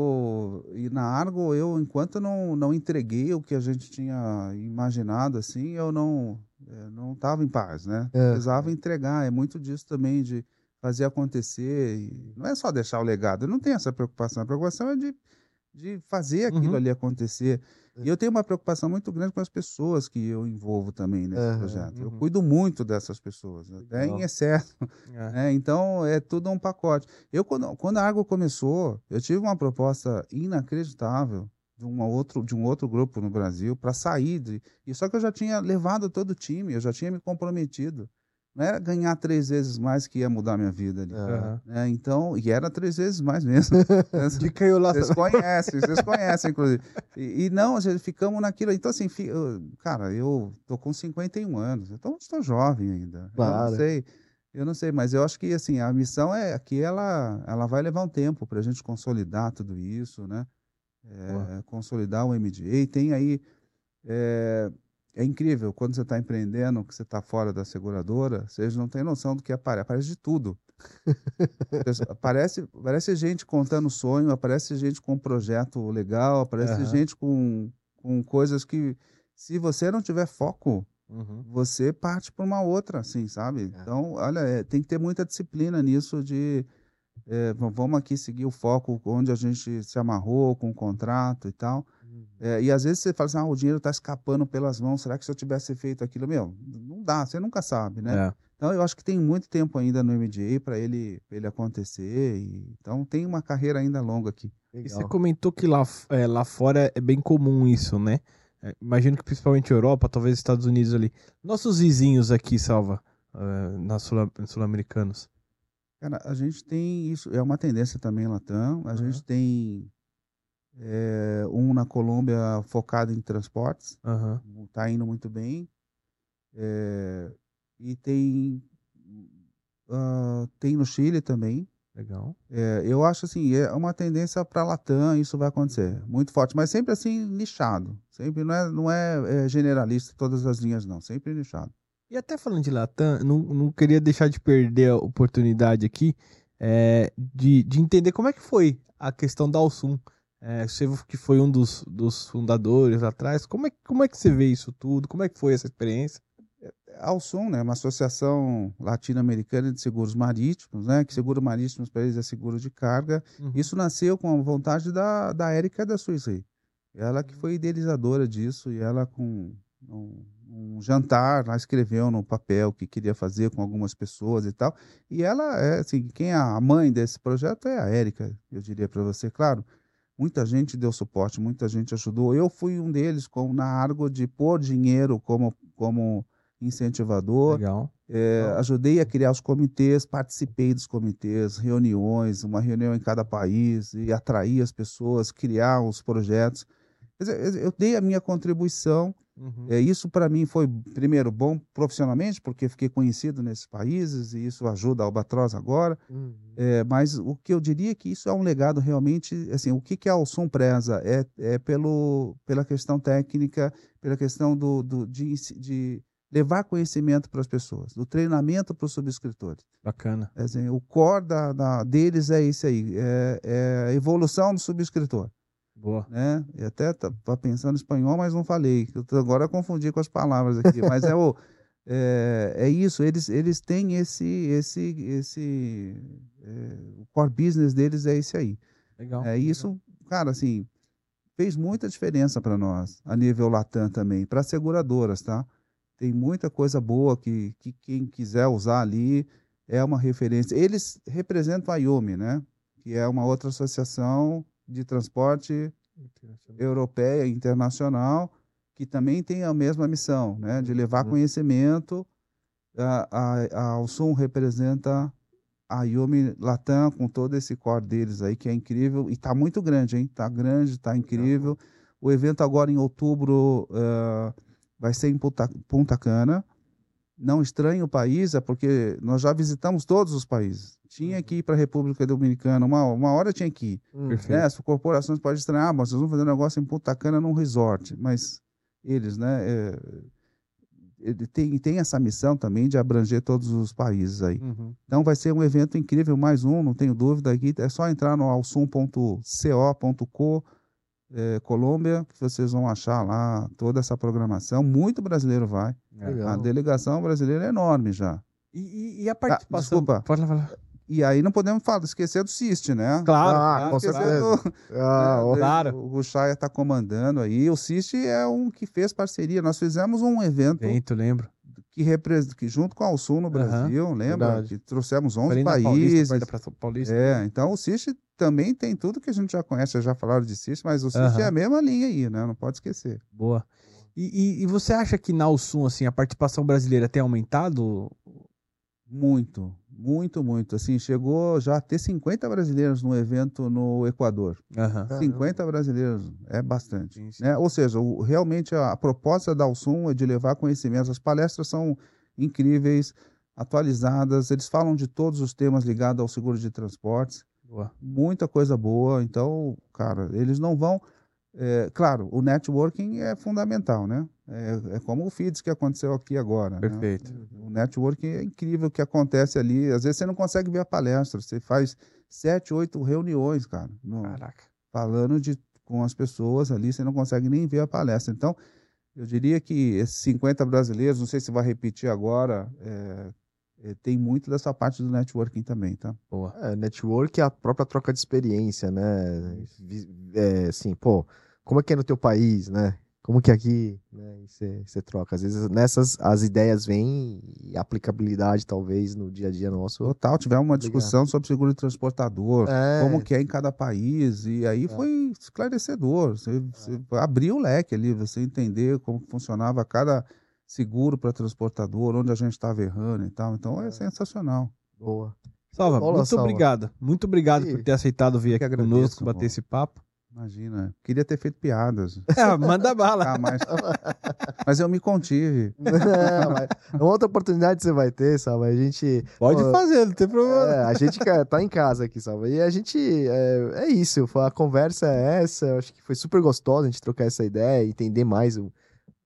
na Argo, eu, enquanto não, não entreguei o que a gente tinha imaginado, assim, eu não eh, não estava em paz, né?
É.
Precisava entregar, é muito disso também, de fazer acontecer, não é só deixar o legado, eu não tenho essa preocupação, a preocupação é de, de fazer aquilo
Uhum.
ali acontecer. E eu tenho uma preocupação muito grande com as pessoas que eu envolvo também nesse
Aham,
projeto. Eu
uhum.
cuido muito dessas pessoas, até em excesso.
É.
né? Então, é tudo um pacote. Eu, quando, quando a Argo começou, eu tive uma proposta inacreditável de, uma outro, de um outro grupo no Brasil para sair. De, e só que eu já tinha levado todo o time, eu já tinha me comprometido. Não era ganhar três vezes mais que ia mudar minha vida ali.
É.
Aham.
né? Então, e era três vezes mais mesmo.
Aí, lá.
Vocês conhecem, vocês conhecem, inclusive. E, e não, gente ficamos naquilo. Então, assim, fi- eu- cara, eu tô com 51 anos, então eu estou jovem ainda. Eu
Claro.
não sei, eu não sei, mas eu acho que, assim, a missão é que ela, ela vai levar um tempo para a gente consolidar tudo isso, né? É, consolidar o MDA. Tem aí. É, é incrível, quando você está empreendendo, que você está fora da seguradora, vocês não têm noção do que aparece. Aparece de tudo. Aparece, aparece gente contando sonho, aparece gente com um projeto legal, aparece
Aham.
gente com, com coisas que, se você não tiver foco,
Uhum.
você parte para uma outra, assim, sabe?
É.
Então, olha, é, tem que ter muita disciplina nisso de é, vamos aqui seguir o foco onde a gente se amarrou com o contrato e tal. É, e às vezes você fala assim, ah, o dinheiro está escapando pelas mãos, será que se eu tivesse feito aquilo? Meu, não dá, você nunca sabe, né?
É.
Então eu acho que tem muito tempo ainda no MDA para ele, pra ele acontecer. e- então tem uma carreira ainda longa aqui.
E você
Legal.
comentou que lá, é, lá fora é bem comum isso, né? É, imagino que principalmente Europa, talvez Estados Unidos ali. Nossos vizinhos aqui, Salva, é, na Sul- sul-americanos.
Cara, a gente tem isso, é uma tendência também, Latam. A gente tem é, um na Colômbia focado em transportes,
Aham.
está indo muito bem. É, e tem, ah, tem no Chile também,
Legal.
É, eu acho assim, é uma tendência para Latam, isso vai acontecer, muito forte, mas sempre assim nichado, sempre não é, não é, é generalista todas as linhas não, sempre nichado.
E até falando de Latam, não, não queria deixar de perder a oportunidade aqui é, de, de entender como é que foi a questão da Alsum. É, você que foi um dos, dos fundadores lá atrás, como é, como é que você vê isso tudo? Como é que foi essa experiência?
A Alsum, né, uma associação latino-americana de seguros marítimos, né, que seguro marítimos para eles é seguro de carga. Uhum. Isso nasceu com a vontade da, da Érica da Suíça. Ela que foi idealizadora disso e ela com um, um jantar, ela escreveu no papel o que queria fazer com algumas pessoas e tal. E ela é assim, quem é a mãe desse projeto é a Érica, eu diria para você, claro. Muita gente deu suporte, muita gente ajudou. Eu fui um deles com na Argo de pôr dinheiro como como incentivador.
Legal.
É, Legal. Ajudei a criar os comitês, participei dos comitês, reuniões, uma reunião em cada país e atrair as pessoas, criar os projetos. Eu dei a minha contribuição. Uhum. É, isso para mim foi, primeiro, bom profissionalmente, porque fiquei conhecido nesses países e isso ajuda a Albatroz agora. Uhum. É, mas o que eu diria é que isso é um legado realmente. Assim, o que, que a Alson preza é, é pelo, pela questão técnica, pela questão do, do de, de levar conhecimento para as pessoas, do treinamento para os subscritores.
Bacana.
É assim, o core da, da, deles é isso aí, é, é, a evolução do subscritor.
Boa.
Né? E até estava pensando em espanhol, mas não falei. Eu agora confundi com as palavras aqui. mas é, o, é, é isso, eles, eles têm esse. esse, esse é, o core business deles é esse aí.
Legal.
É isso,
legal.
cara, assim, fez muita diferença para nós, a nível Latam também, para seguradoras, tá? Tem muita coisa boa que, que quem quiser usar ali é uma referência. Eles representam a IOMI, né? Que é uma outra associação de transporte europeia internacional que também tem a mesma missão, né, de levar uhum. conhecimento. A, a, a Alsum representa a Yumi Latam com todo esse core deles aí que é incrível e está muito grande, hein? Está grande, está incrível. O evento agora em outubro uh, vai ser em Punta, Punta Cana não estranhe o país, é porque nós já visitamos todos os países. Tinha uhum. que ir para a República Dominicana, uma, uma hora tinha que ir. Uhum. Né? As corporações podem estranhar, ah, mas vocês vão fazer um negócio em Punta Cana num resort. Mas eles, né, é, ele tem, tem essa missão também de abranger todos os países aí. Uhum. Então vai ser um evento incrível, mais um, não tenho dúvida aqui. É só entrar no alsum.co.co é, Colômbia, que vocês vão achar lá toda essa programação. Muito brasileiro vai. Legal. A delegação brasileira é enorme já.
E, e, e a participação? Ah,
desculpa. Pode falar. E aí não podemos falar, esquecer do CIST, né?
Claro,
ah, com certeza. Do,
ah, né, claro. O Ruxaia está comandando aí. O CIST é um que fez parceria. Nós fizemos um evento.
Evento, lembro.
Que, representa, que junto com a Sul no Brasil, uhum, lembra? Verdade. Que trouxemos 11 países. Paulista, Paulista, é, então o CIST também tem tudo que a gente já conhece, já falaram de CIST, mas o CIST uhum. é a mesma linha aí, né? Não pode esquecer.
Boa. E, e, e, você acha que na Alsum, assim, a participação brasileira tem aumentado?
Muito, muito, muito. Assim, chegou já a ter 50 brasileiros no evento no Equador. Uhum. 50 brasileiros, é bastante. Sim, sim. Né? Ou seja, o, realmente a, a proposta da Alsum é de levar conhecimentos. As palestras são incríveis, atualizadas, eles falam de todos os temas ligados ao seguro de transportes. Boa. Muita coisa boa. Então, cara, eles não vão é, claro, o networking é fundamental, né? É, é, como o FIDS que aconteceu aqui agora.
Né? Perfeito.
Né? O networking é incrível o que acontece ali. Às vezes você não consegue ver a palestra, você faz sete, oito reuniões, cara. No,
Caraca.
Falando de, com as pessoas ali, você não consegue nem ver a palestra. Então, eu diria que esses 50 brasileiros, não sei se vai repetir agora, é, é, tem muito dessa parte do networking também, tá?
Boa. É, network é a própria troca de experiência, né? É, assim, pô, como é que é no teu país, né? Como que aqui, né, você troca. Às vezes nessas as ideias vêm e aplicabilidade talvez no dia a dia nosso.
Total, tivemos uma discussão sobre seguro de transportador, é. como que é em cada país, e aí é. foi esclarecedor. Você, você abriu o leque ali, você entender como funcionava cada seguro para transportador, onde a gente estava errando e tal. Então é, é sensacional.
Boa. Salva, muito salva. obrigado. Muito obrigado por ter aceitado vir aqui conosco, bater esse papo.
Imagina, queria ter feito piadas.
É, manda bala.
Ah, mas, mas eu me contive.
Não, outra oportunidade você vai ter, sabe? A gente.
Pode pô, fazer, não tem problema.
É, a gente tá em casa aqui, sabe? E a gente. É, é isso, a conversa é essa. Eu acho que foi super gostosa a gente trocar essa ideia, entender mais o.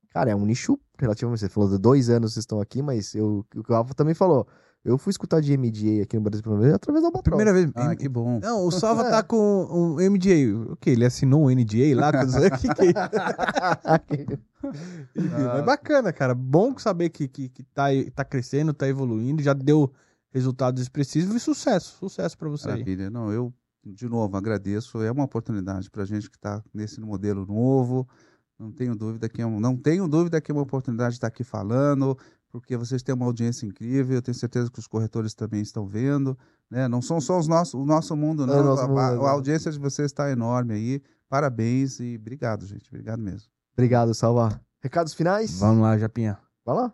Cara, é um nicho relativamente. Você falou de dois anos vocês estão aqui, mas eu, o que o Rafa também falou. Eu fui escutar de MDA aqui no Brasil pela vez através da Albatross.
Primeira vez.
Ah, que bom.
Não, o Salva é. tá com um MDA. O que? Ele assinou um NDA lá? O que que é? ah. É bacana, cara. Bom saber que, que, que tá, tá crescendo, tá evoluindo, já deu resultados expressivos e sucesso. Sucesso para você
Maravilha. Aí. Não, eu, de novo, agradeço. É uma oportunidade pra gente que tá nesse modelo novo. Não tenho dúvida que é um, não tenho dúvida que é uma oportunidade de estar aqui falando, porque vocês têm uma audiência incrível, eu tenho certeza que os corretores também estão vendo, né? Não são só os nossos, o nosso mundo, não. É nosso a, mundo, a, a, audiência de vocês está enorme aí. Parabéns e obrigado, gente. Obrigado mesmo.
Obrigado, Salva. Recados finais?
Vamos lá, Japinha.
Vai lá.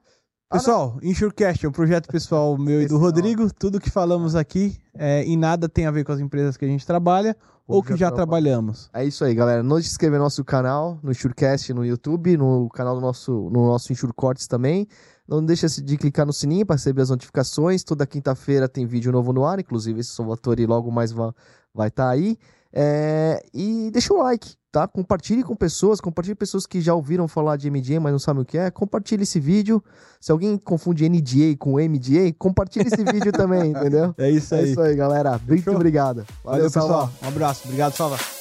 Pessoal, ah, Insurecast é um projeto pessoal meu e do Rodrigo. Tudo que falamos aqui é, em nada tem a ver com as empresas que a gente trabalha ou, ou que já, já trabalhamos.
É isso aí, galera. Não deixe de inscrever no nosso canal, no Insurecast, no YouTube, no canal do nosso, no nosso Insurecortes também. Não deixe de clicar no sininho para receber as notificações. Toda quinta-feira tem vídeo novo no ar, inclusive esse Salvatore logo mais vai estar tá aí. É, e deixa o like, tá? Compartilhe com pessoas, compartilhe pessoas que já ouviram falar de MDA, mas não sabem o que é. Compartilhe esse vídeo. Se alguém confunde NDA com MDA, compartilhe esse vídeo também, entendeu?
É isso aí.
É isso aí, galera. Muito obrigado.
Valeu, Valeu pessoal. Um abraço. Obrigado, Salva.